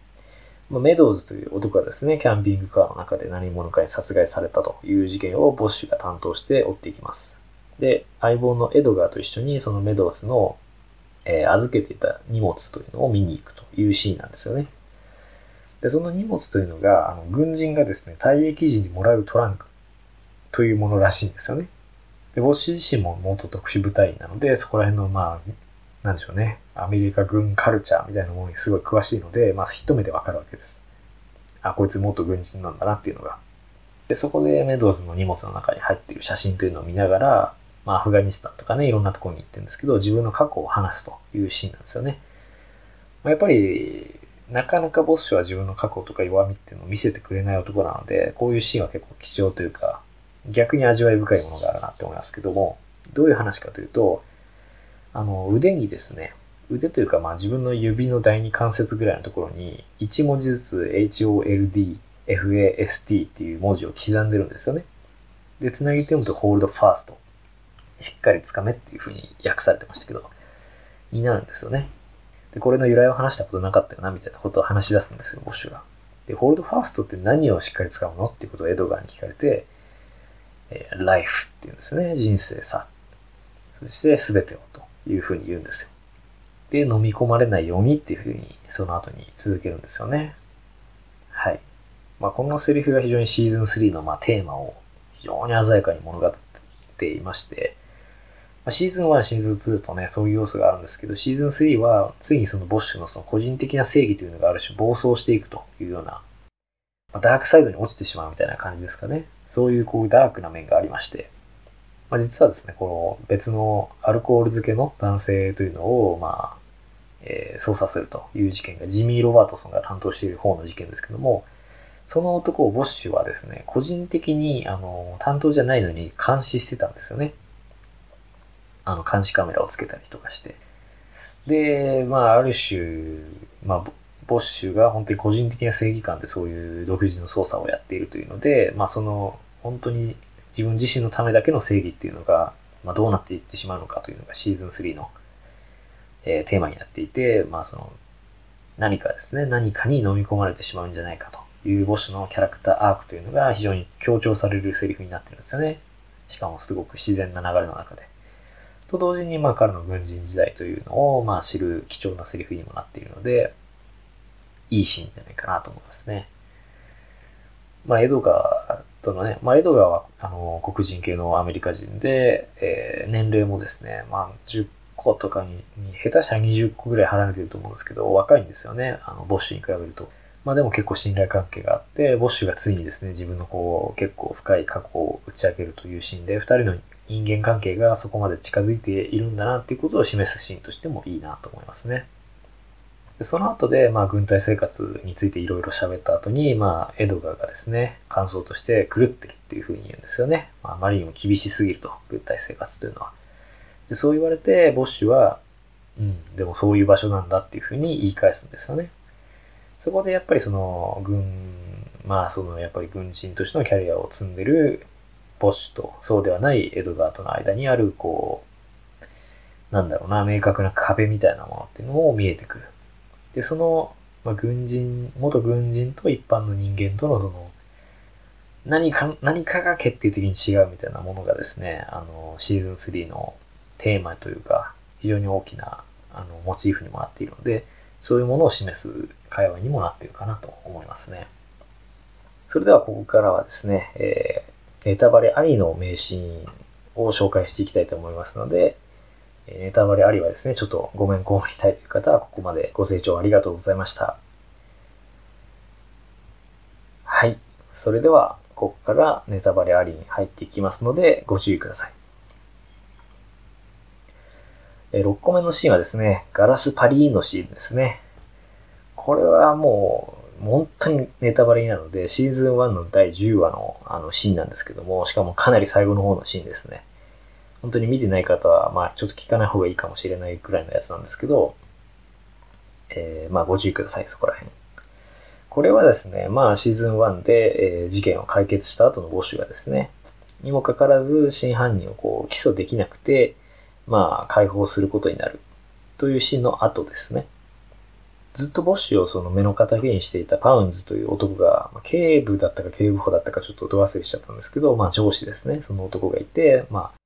まメドウズという男がですね、キャンピングカーの中で何者かに殺害されたという事件をボッシュが担当して追っていきます。で、相棒のエドガーと一緒にそのメドウズの、えー、預けていた荷物というのを見に行くというシーンなんですよね。で、その荷物というのが、あの軍人がですね、退役時にもらうトランクというものらしいんですよね。で、ボッシュ自身も元特殊部隊員なので、そこら辺の、まあ、なんでしょうね、アメリカ軍カルチャーみたいなものにすごい詳しいので、まあ、一目でわかるわけです。あ、こいつ元軍人なんだなっていうのが。で、そこでメドウズの荷物の中に入っている写真というのを見ながら、まあ、アフガニスタンとかね、いろんなところに行ってるんですけど、自分の過去を話すというシーンなんですよね。まあ、やっぱり、なかなかボッシュは自分の過去とか弱みっていうのを見せてくれない男なので、こういうシーンは結構貴重というか、逆に味わい深いものがあるなって思いますけども、どういう話かというと、あの、腕にですね、腕というか、まあ自分の指の第二関節ぐらいのところに、1文字ずつ HOLD、FAST っていう文字を刻んでるんですよね。で、つなげて読むと Hold Fast。しっかりつかめっていう風に訳されてましたけど、になるんですよね。で、これの由来を話したことなかったよな、みたいなことを話し出すんですよ、ボッシュが。で、ホールドファーストって何をしっかり使うの？っていうことをエドガーに聞かれて、えー、ライフっていうんですね。人生さ。そして全てをというふうに言うんですよ。で、飲み込まれないようにっていうふうにその後に続けるんですよね。はい。まあ、このセリフが非常にシーズン3のまあテーマを非常に鮮やかに物語っていまして、まあ、シーズン1、シーズン2とね、そういう要素があるんですけど、シーズン3はついにそのボッシュのその個人的な正義というのがある種暴走していくというような、まあ、ダークサイドに落ちてしまうみたいな感じですかね。そういうこうダークな面がありまして、まあ、実はですね、この別のアルコール漬けの男性というのを、まあ、えー、捜査するという事件がジミー・ロバートソンが担当している方の事件ですけども、その男をボッシュはですね、個人的に、あの、担当じゃないのに監視してたんですよね。あの、監視カメラをつけたりとかして。で、まあ、ある種、まあ、ボッシュが本当に個人的な正義感でそういう独自の捜査をやっているというので、まあその本当に自分自身のためだけの正義っていうのが、まあ、どうなっていってしまうのかというのがシーズン3の、えー、テーマになっていて、まあその何かですね、何かに飲み込まれてしまうんじゃないかというボッシュのキャラクターアークというのが非常に強調されるセリフになってるんですよね。しかもすごく自然な流れの中で。と同時に、まあ彼の軍人時代というのを、まあ知る貴重なセリフにもなっているので、いいシーンじゃないかなと思いますね。まあ、エドガーとのね、まあ、エドガーは、あの、黒人系のアメリカ人で、えー、年齢もですね、まあ、10個とかに、下手したら20個ぐらい離れてると思うんですけど、若いんですよね。あの、ボッシュに比べると。まあでも結構信頼関係があって、ボッシュがついにですね、自分のこう、結構深い過去を打ち明けるというシーンで、二人の人間関係がそこまで近づいているんだなっていうことを示すシーンとしてもいいなと思いますね。でその後で、まあ、軍隊生活についていろいろ喋った後に、まあ、エドガーがですね、感想として狂ってるっていうふうに言うんですよね。まあ、あまりにも厳しすぎると、軍隊生活というのは。でそう言われて、ボッシュは、うん、でもそういう場所なんだっていうふうに言い返すんですよね。そこでやっぱりその、軍、まあ、その、やっぱり軍人としてのキャリアを積んでるボッシュと、そうではないエドガーとの間にある、こう、なんだろうな、明確な壁みたいなものっていうのも見えてくる。で、その、まあ、軍人、元軍人と一般の人間とのその、何か、何かが決定的に違うみたいなものがですね、あの、シーズン3のテーマというか、非常に大きな、あの、モチーフにもなっているので、そういうものを示す会話にもなっているかなと思いますね。それではここからはですね、えー、ネタバレありの名シーンを紹介していきたいと思いますので、ネタバレありはですね、ちょっとごめんこうりたいという方はここまでご清聴ありがとうございました。はい。それでは、ここからネタバレありに入っていきますので、ご注意ください。え6個目のシーンはですね、ガラスパリーンのシーンですね。これはもう、本当にネタバレになるので、シーズン1の第10話のあのシーンなんですけども、しかもかなり最後の方のシーンですね。本当に見てない方は、まあちょっと聞かない方がいいかもしれないくらいのやつなんですけど、えー、まあご注意ください、そこら辺。これはですね、まあシーズン1で、えー、事件を解決した後のボッシュがですね、にもかかわらず真犯人をこう起訴できなくて、まあ解放することになるというシーンの後ですね。ずっとボッシュをその目の敵にしていたパウンズという男が、警部だったか警部補だったかちょっとど忘れしちゃったんですけど、まあ上司ですね。その男がいて、まあ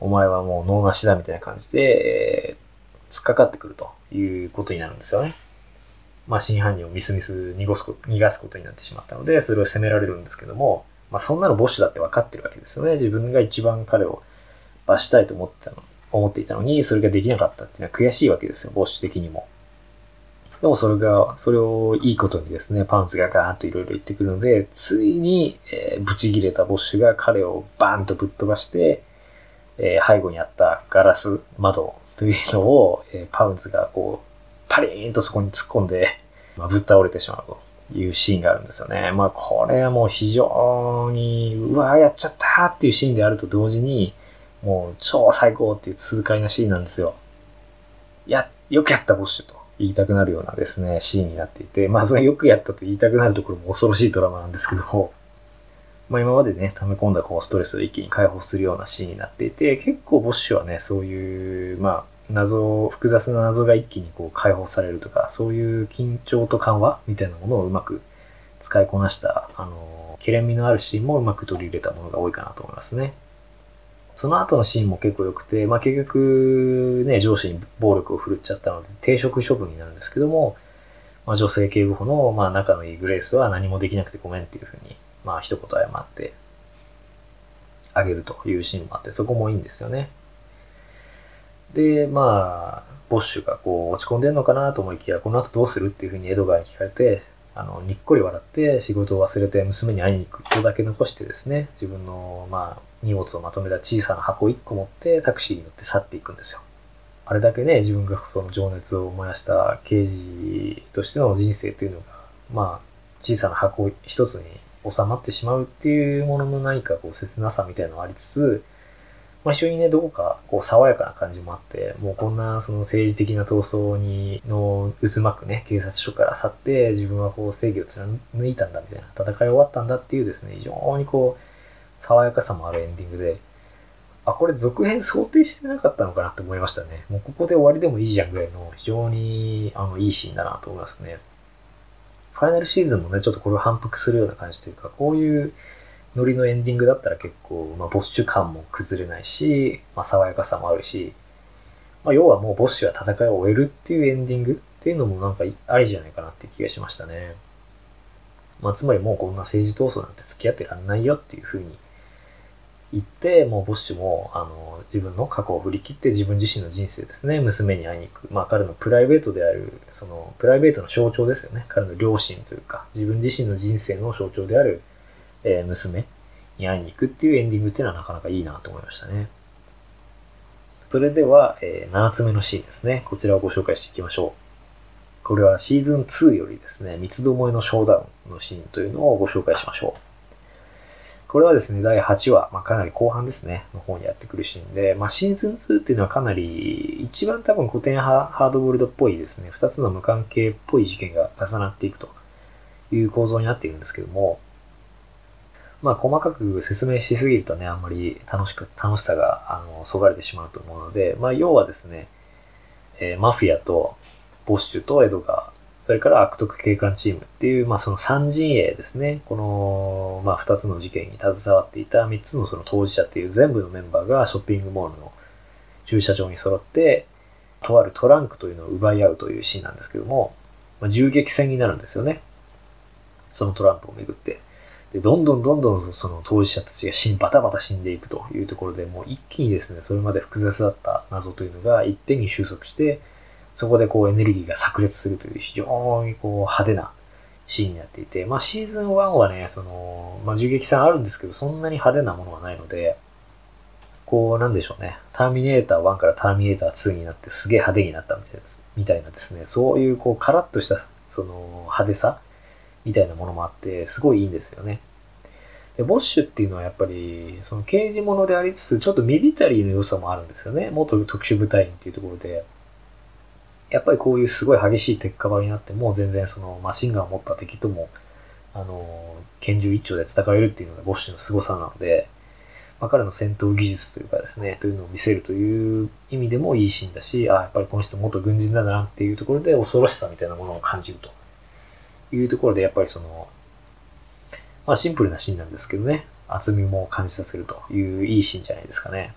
お前はもう脳なしだみたいな感じで、えー、突っかかってくるということになるんですよね。まあ、真犯人をミスミス逃す逃がすことになってしまったので、それを責められるんですけども、まあ、そんなのボッシュだって分かってるわけですよね。自分が一番彼を罰したいと思ってたの、思っていたのに、それができなかったっていうのは悔しいわけですよ、ボッシュ的にも。でもそれが、それをいいことにですね、パンツがガーンといろいろ言ってくるので、ついに、えー、ブチ切れたボッシュが彼をバーンとぶっ飛ばして、えー、背後にあったガラス窓というのを、えー、パウンズがこう、パリーンとそこに突っ込んで、まあ、ぶっ倒れてしまうというシーンがあるんですよね。まあこれはもう非常に、うわーやっちゃったーっていうシーンであると同時に、もう超最高っていう痛快なシーンなんですよ。や、よくやったボッシュと言いたくなるようなですね、シーンになっていて、まあそのよくやったと言いたくなるところも恐ろしいドラマなんですけども、まあ今までね、溜め込んだこうストレスを一気に解放するようなシーンになっていて、結構ボッシュはね、そういう、まあ、謎、複雑な謎が一気にこう解放されるとか、そういう緊張と緩和みたいなものをうまく使いこなした、あの、ケレン味のあるシーンもうまく取り入れたものが多いかなと思いますね。その後のシーンも結構良くて、まあ結局、ね、上司に暴力を振るっちゃったので、停職処分になるんですけども、まあ女性警部補の、まあ仲のいいグレースは何もできなくてごめんっていうふうに、まあ一言謝ってあげるというシーンもあって、そこもいいんですよね。で、まあ、ボッシュがこう落ち込んでんのかなと思いきや、この後どうするっていうふうにエドガーに聞かれて、あの、にっこり笑って仕事を忘れて娘に会いに行くことだけ残してですね、自分の、まあ、荷物をまとめた小さな箱1個持ってタクシーに乗って去っていくんですよ。あれだけね、自分がその情熱を燃やした刑事としての人生というのが、まあ、小さな箱一つに収まってしまうっていうものの何かこう切なさみたいなのがありつつ、まあ、一緒にね、どこかこう爽やかな感じもあって、もうこんなその政治的な闘争にの渦巻くね、警察署から去って自分はこう正義を貫いたんだみたいな、戦い終わったんだっていうですね、非常にこう、爽やかさもあるエンディングで、あ、これ続編想定してなかったのかなって思いましたね。もうここで終わりでもいいじゃんぐらいの非常にあのいいシーンだなと思いますね。ファイナルシーズンもね、ちょっとこれを反復するような感じというか、こういうノリのエンディングだったら結構、まあ、ボッシュ感も崩れないし、まあ、爽やかさもあるし、まあ、要はもうボッシュは戦いを終えるっていうエンディングっていうのもなんかありじゃないかなって気がしましたね。まあ、つまりもうこんな政治闘争なんて付き合ってらんないよっていうふうに行って、もうボッシュも、あの、自分の過去を振り切って自分自身の人生ですね、娘に会いに行く。まあ彼のプライベートである、その、プライベートの象徴ですよね。彼の両親というか、自分自身の人生の象徴である、えー、娘に会いに行くっていうエンディングっていうのはなかなかいいなと思いましたね。それでは、えー、7つ目のシーンですね。こちらをご紹介していきましょう。これはシーズン2よりですね、三つどもえのショーダウンのシーンというのをご紹介しましょう。これはですね、第8話、まあ、かなり後半ですね、の方にやってくるシーンで、まあ、シーズン2っていうのはかなり、一番多分古典派ハードボールドっぽいですね、二つの無関係っぽい事件が重なっていくという構造になっているんですけども、まあ、細かく説明しすぎるとね、あんまり楽しく、楽しさが、あの、そがれてしまうと思うので、まあ、要はですね、えー、マフィアと、ボッシュとエドガー、それから悪徳警官チームっていう、まあ、その三陣営ですね。この、まあ、二つの事件に携わっていた三つのその当事者っていう全部のメンバーがショッピングモールの駐車場に揃って、とあるトランクというのを奪い合うというシーンなんですけども、まあ、銃撃戦になるんですよね。そのトランプをめぐって。で、どんどんどんどんその当事者たちが死ん、バタバタ死んでいくというところで、もう一気にですね、それまで複雑だった謎というのが一点に収束して、そこでこうエネルギーが炸裂するという非常にこう派手なシーンになっていて、まあシーズン1はね、その、まあ銃撃戦あるんですけど、そんなに派手なものはないので、こうなんでしょうね、ターミネーター1からターミネーター2になってすげえ派手になったみたいです、みたいなですね、そういうこうカラッとしたその派手さみたいなものもあって、すごいいいんですよね。で、ボッシュっていうのはやっぱり、その刑事物でありつつ、ちょっとミリタリーの良さもあるんですよね。元特殊部隊員っていうところで。やっぱりこういうすごい激しい鉄火場になっても全然そのマシンガンを持った敵とも、あの、拳銃一丁で戦えるっていうのがボッシュの凄さなので、まあ、彼の戦闘技術というかですね、というのを見せるという意味でもいいシーンだし、あやっぱりこの人元軍人だなっていうところで恐ろしさみたいなものを感じるというところで、やっぱりその、まあシンプルなシーンなんですけどね、厚みも感じさせるといういいシーンじゃないですかね。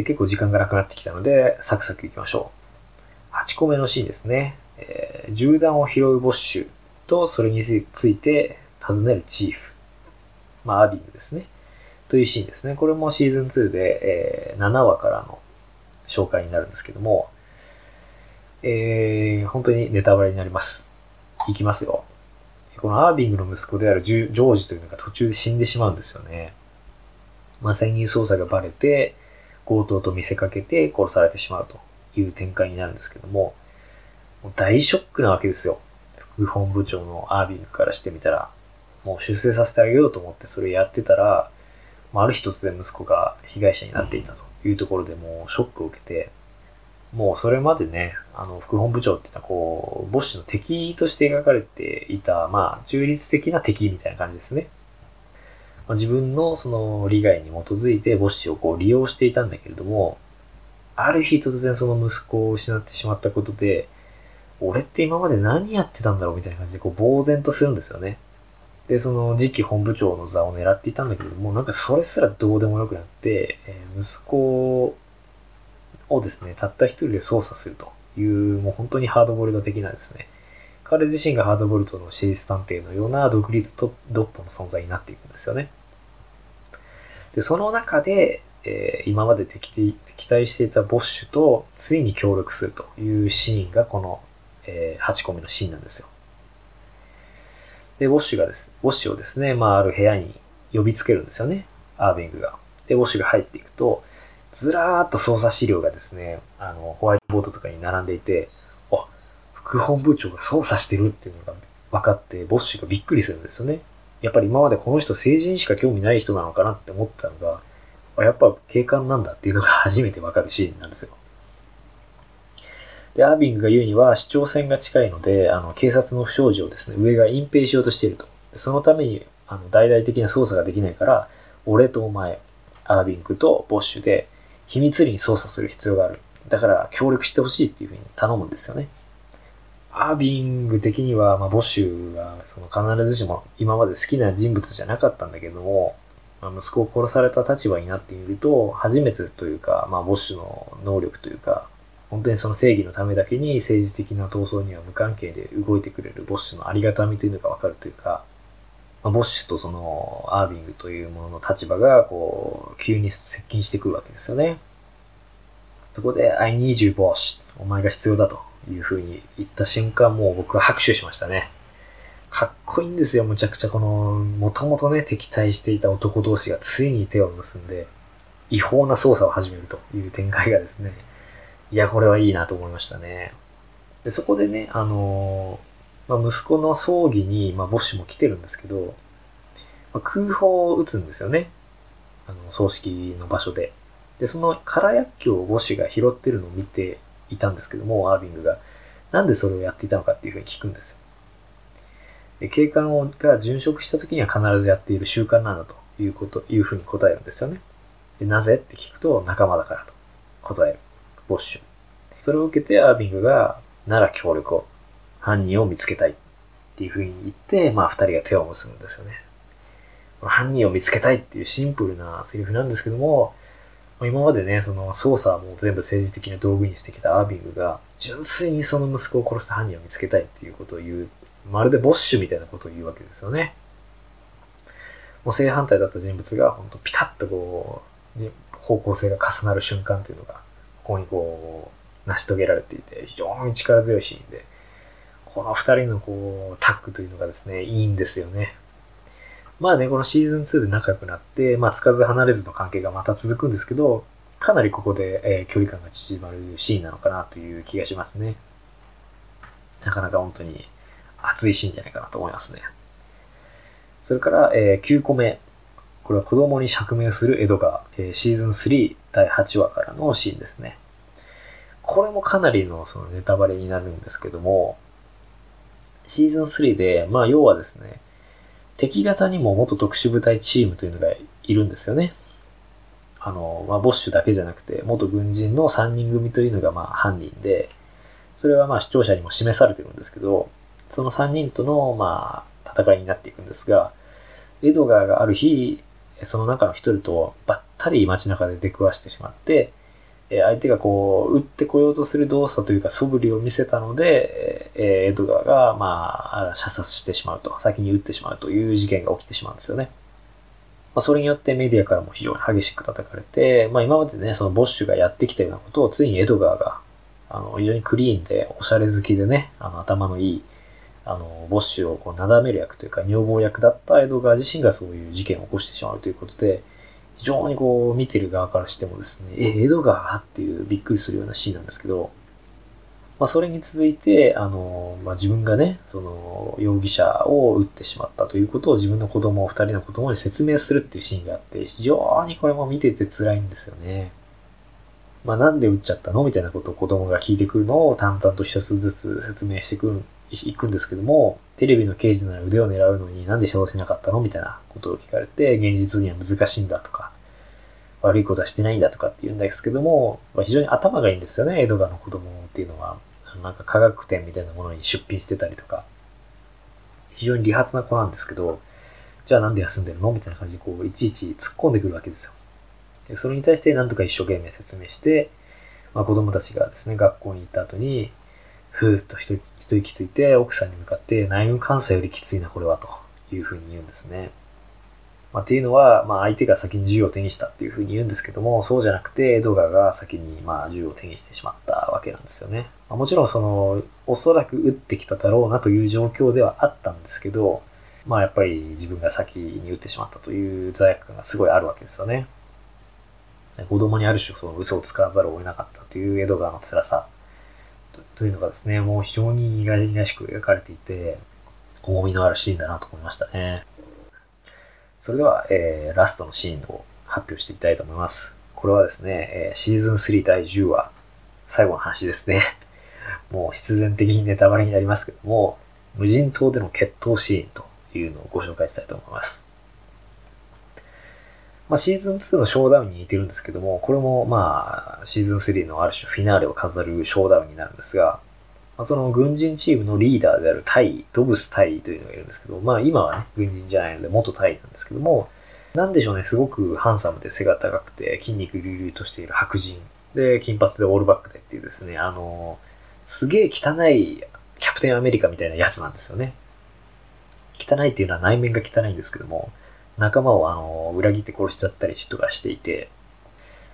で結構時間がなくなってきたので、サクサクいきましょう。8個目のシーンですね。えー、銃弾を拾うボッシュと、それについて尋ねるチーフ。まあ、アビングですね。というシーンですね。これもシーズン2で、えー、7話からの紹介になるんですけども、えー、本当にネタバレになります。いきますよ。このアービングの息子であるジョージというのが途中で死んでしまうんですよね。まあ、潜入捜査がバレて、強盗と見せかけて殺されてしまうという展開になるんですけども、もう大ショックなわけですよ。副本部長のアービングからしてみたら、もう出世させてあげようと思ってそれやってたら、ある日突然息子が被害者になっていたというところでもうショックを受けて、もうそれまでね、あの、副本部長っていうのはこう、ボッシュの敵として描かれていた、まあ、中立的な敵みたいな感じですね。まあ、自分のその利害に基づいてボッシュをこう利用していたんだけれども、ある日突然その息子を失ってしまったことで、俺って今まで何やってたんだろうみたいな感じでこう呆然とするんですよね。で、その次期本部長の座を狙っていたんだけれども、なんかそれすらどうでもよくなって、え、息子をですね、たった一人で操作するという、もう本当にハードボイルド的なですね、彼自身がハードボルトの私立探偵のような独立とドッポの存在になっていくんですよね。で、その中で、えー、今まで敵対していたボッシュとついに協力するというシーンがこの、えー、8個目のシーンなんですよ。で、ボッシュがです、ボッシュをですね、まあ、ある部屋に呼びつけるんですよね。アービングが。で、ボッシュが入っていくと、ずらーっと操作資料がですね、あの、ホワイトボードとかに並んでいて、あ、副本部長が操作してるっていうのが分かって、ボッシュがびっくりするんですよね。やっぱり今までこの人成人しか興味ない人なのかなって思ってたのが、やっぱ警官なんだっていうのが初めてわかるシーンなんですよ。で、アービングが言うには、市長選が近いので、あの、警察の不祥事をですね、上が隠蔽しようとしていると。そのために、あの、大々的な捜査ができないから、俺とお前、アービングとボッシュで、秘密裏に捜査する必要がある。だから、協力してほしいっていうふうに頼むんですよね。アービング的には、まあ、ボッシュがその必ずしも今まで好きな人物じゃなかったんだけども、まあ、息子を殺された立場になってみると、初めてというか、まあ、ボッシュの能力というか、本当にその正義のためだけに政治的な闘争には無関係で動いてくれるボッシュのありがたみというのがわかるというか、まあ、ボッシュとそのアービングというものの立場が、こう、急に接近してくるわけですよね。そこで、I need you, boss. お前が必要だというふうに言った瞬間、もう僕は拍手しましたね。かっこいいんですよ、むちゃくちゃこの、もともとね、敵対していた男同士がついに手を結んで、違法な捜査を始めるという展開がですね、いや、これはいいなと思いましたね。でそこでね、あのー、まあ、息子の葬儀に、まあ、ボッシュも来てるんですけど、まあ、空砲を撃つんですよね。あの、葬式の場所で。で、その空薬莢をボッシュが拾ってるのを見ていたんですけども、アービングが。なんでそれをやっていたのかっていうふうに聞くんですよ。で警官が殉職した時には必ずやっている習慣なんだということ、いうふうに答えるんですよね。でなぜって聞くと仲間だからと答える。ボッシュ。それを受けてアービングが、なら協力を、犯人を見つけたいっていうふうに言って、まあ二人が手を結ぶんですよね。犯人を見つけたいっていうシンプルなセリフなんですけども、今までね、その捜査も全部政治的な道具にしてきたアービングが、純粋にその息子を殺した犯人を見つけたいっていうことを言う、まるでボッシュみたいなことを言うわけですよね。もう正反対だった人物が、本当ピタッとこう、方向性が重なる瞬間というのが、ここにこう、成し遂げられていて、非常に力強いシーンで、この二人のこう、タッグというのがですね、いいんですよね。まあね、このシーズン2で仲良くなって、まあ、つかず離れずの関係がまた続くんですけど、かなりここで、えー、距離感が縮まるシーンなのかなという気がしますね。なかなか本当に熱いシーンじゃないかなと思いますね。それから、えー、9個目。これは子供に釈明するエドガー、えー、シーズン3第8話からのシーンですね。これもかなりのそのネタバレになるんですけども、シーズン3で、まあ要はですね、敵型にも元特殊部隊チームというのがいるんですよね。あの、まあ、ボッシュだけじゃなくて、元軍人の3人組というのがまあ犯人で、それはまあ視聴者にも示されてるんですけど、その3人とのまあ戦いになっていくんですが、エドガーがある日、その中の一人とばったり街中で出くわしてしまって、え相手がこう、撃ってこようとする動作というか素振りを見せたので、えエドガーが、まあ、射殺してしまうと、先に撃ってしまうという事件が起きてしまうんですよね。まあ、それによってメディアからも非常に激しく叩かれて、まあ今までね、そのボッシュがやってきたようなことをついにエドガーが、あの、非常にクリーンで、おしゃれ好きでね、あの、頭のいい、あの、ボッシュをこう、なだめる役というか、女房役だったエドガー自身がそういう事件を起こしてしまうということで、非常にこう、見てる側からしてもですね、え、江戸川っていうびっくりするようなシーンなんですけど、まあ、それに続いて、あの、まあ、自分がね、その、容疑者を撃ってしまったということを自分の子供、二人の子供に説明するっていうシーンがあって、非常にこれも見てて辛いんですよね。まあ、なんで撃っちゃったの？みたいなことを子供が聞いてくるのを淡々と一つずつ説明してくる、いくんですけども、テレビの刑事なら腕を狙うのになんで指導しなかったのみたいなことを聞かれて、現実には難しいんだとか、悪いことはしてないんだとかって言うんですけども、まあ、非常に頭がいいんですよね、江戸川の子供っていうのは。なんか科学展みたいなものに出品してたりとか。非常に利発な子なんですけど、じゃあなんで休んでるのみたいな感じでこう、いちいち突っ込んでくるわけですよ。でそれに対してなんとか一生懸命説明して、まあ、子供たちがですね、学校に行った後に、ふーっと一息ついて奥さんに向かって内務監査よりきついなこれはというふうに言うんですね。まあ、っていうのは、まあ、相手が先に銃を手にしたっていうふうに言うんですけども、そうじゃなくて、エドガーが先に、まあ、銃を手にしてしまったわけなんですよね。まあ、もちろん、その、おそらく撃ってきただろうなという状況ではあったんですけど、まあ、やっぱり自分が先に撃ってしまったという罪悪感がすごいあるわけですよね。子供にある種、その嘘を使わざるを得なかったというエドガーの辛さというのがですね、もう非常に意外らしく描かれていて、重みのあるシーンだなと思いましたね。それでは、えー、ラストのシーンを発表していきたいと思います。これはですね、えー、シーズン3第10話、最後の話ですね。もう必然的にネタバレになりますけども、無人島での決闘シーンというのをご紹介したいと思います。まあ、シーズン2のショーダウンに似てるんですけども、これもまあ、シーズン3のある種フィナーレを飾るショーダウンになるんですが、まあ、その軍人チームのリーダーであるタイ、ドブスタイというのがいるんですけど、まあ今はね、軍人じゃないので元タイなんですけども、なんでしょうね、すごくハンサムで背が高くて筋肉隆々としている白人。で、金髪でオールバックでっていうですね、あの、すげえ汚いキャプテンアメリカみたいなやつなんですよね。汚いっていうのは内面が汚いんですけども、仲間をあの、裏切って殺しちゃったりとかしていて、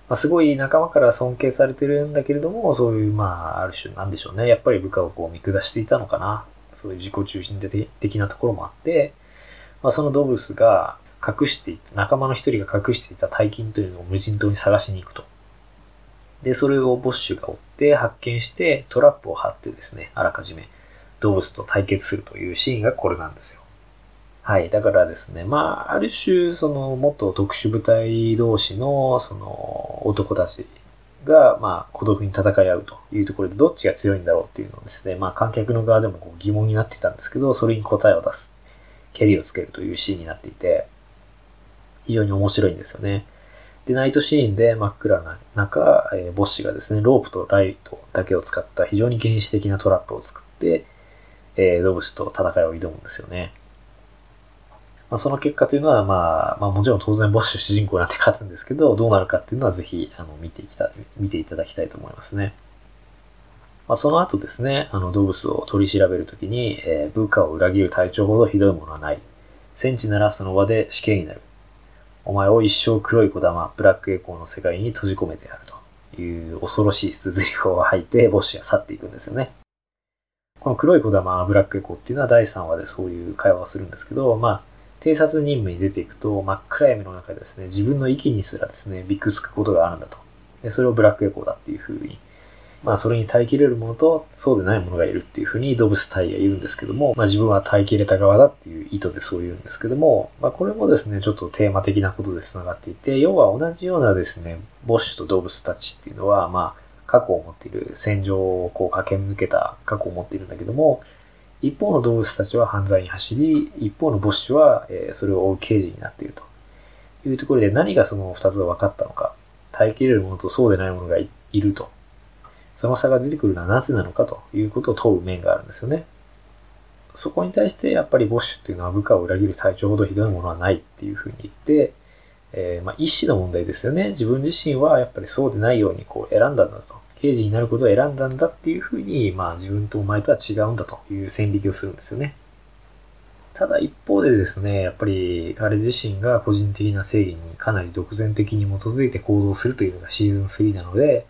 まあ、すごい仲間から尊敬されてるんだけれども、そういう、まあ、ある種、なんでしょうね。やっぱり部下をこう見下していたのかな。そういう自己中心的なところもあって、まあ、そのドブスが隠していた、仲間の一人が隠していた大金というのを無人島に探しに行くと。で、それをボッシュが追って発見してトラップを張ってですね、あらかじめ動物と対決するというシーンがこれなんですよ。はい。だからですね、まあ、ある種、その、元特殊部隊同士の、その、男たちが、まあ、孤独に戦い合うというところで、どっちが強いんだろうっていうのをですね、まあ、観客の側でもこう疑問になってたんですけど、それに答えを出す、蹴りをつけるというシーンになっていて、非常に面白いんですよね。で、ナイトシーンで真っ暗な中、えー、ボッシュがですね、ロープとライトだけを使った非常に原始的なトラップを作って、えー、ドブスと戦いを挑むんですよね。まあ、その結果というのは、まあ、まあもちろん当然ボッシュ主人公なんて勝つんですけど、どうなるかっていうのはぜひ、あの、見ていきた、見ていただきたいと思いますね。まあ、その後ですね、あの、動物を取り調べるときに、えー、部下を裏切る体調ほどひどいものはない。戦地ならその場で死刑になる。お前を一生黒い小玉、ブラックエコーの世界に閉じ込めてやるという恐ろしい筒リを吐いて、ボッシュは去っていくんですよね。この黒い小玉、ブラックエコーっていうのは第3話でそういう会話をするんですけど、まあ、偵察任務に出ていくと、真っ暗闇の中でですね、自分の息にすらですね、びっくりつくことがあるんだと。でそれをブラックエコーだっていうふうに、まあそれに耐えきれるものと、そうでないものがいるっていうふうに動物体が言うんですけども、まあ自分は耐えきれた側だっていう意図でそう言うんですけども、まあこれもですね、ちょっとテーマ的なことで繋がっていて、要は同じようなですね、ボッシュと動物たちっていうのは、まあ過去を持っている、戦場をこう駆け抜けた過去を持っているんだけども、一方の動物たちは犯罪に走り、一方のボッシュは、えそれを追う刑事になっているというところで何がその二つが分かったのか、耐えきれるものとそうでないものがいると。その差が出てくるのはなぜなのかということを問う面があるんですよね。そこに対してやっぱりボッシュっていうのは部下を裏切る体調ほどひどいものはないっていうふうに言って、えー、まあ意思の問題ですよね。自分自身はやっぱりそうでないようにこう選んだんだと。刑事になることを選んだんだっていうふうに、まあ自分とお前とは違うんだという線引きをするんですよね。ただ一方でですね、やっぱり彼自身が個人的な正義にかなり独善的に基づいて行動するというのがシーズン3なので、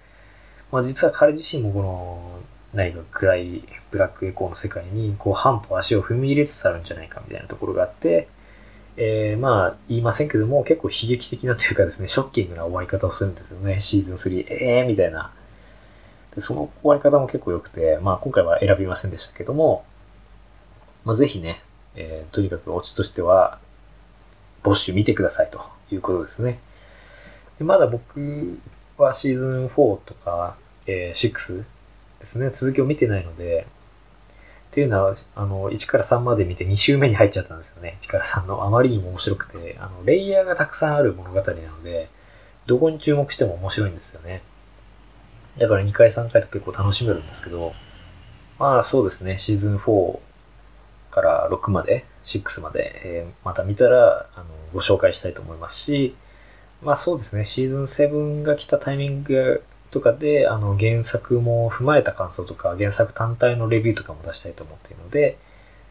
まあ実は彼自身もこの何か暗いブラックエコーの世界にこう半歩足を踏み入れつつあるんじゃないかみたいなところがあって、えー、まあ言いませんけども結構悲劇的なというかですね、ショッキングな終わり方をするんですよね、シーズン3。えーみたいな。でその終わり方も結構良くて、まあ今回は選びませんでしたけども、まあぜひね、えー、とにかくオチとしては、ボッシュ見てくださいということですね。でまだ僕はシーズン4とか、えー、6ですね、続きを見てないので、っていうのは、あの、1から3まで見て2週目に入っちゃったんですよね。1から3の。あまりにも面白くて、あの、レイヤーがたくさんある物語なので、どこに注目しても面白いんですよね。だから2回3回と結構楽しめるんですけど、まあそうですね、シーズン4から6まで、6まで、えー、また見たらあのご紹介したいと思いますし、まあそうですね、シーズン7が来たタイミングとかで、あの原作も踏まえた感想とか、原作単体のレビューとかも出したいと思っているので、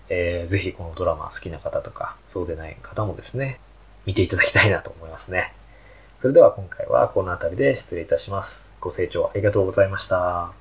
えー、ぜひこのドラマ好きな方とか、そうでない方もですね、見ていただきたいなと思いますね。それでは今回はこの辺りで失礼いたします。ご清聴ありがとうございました。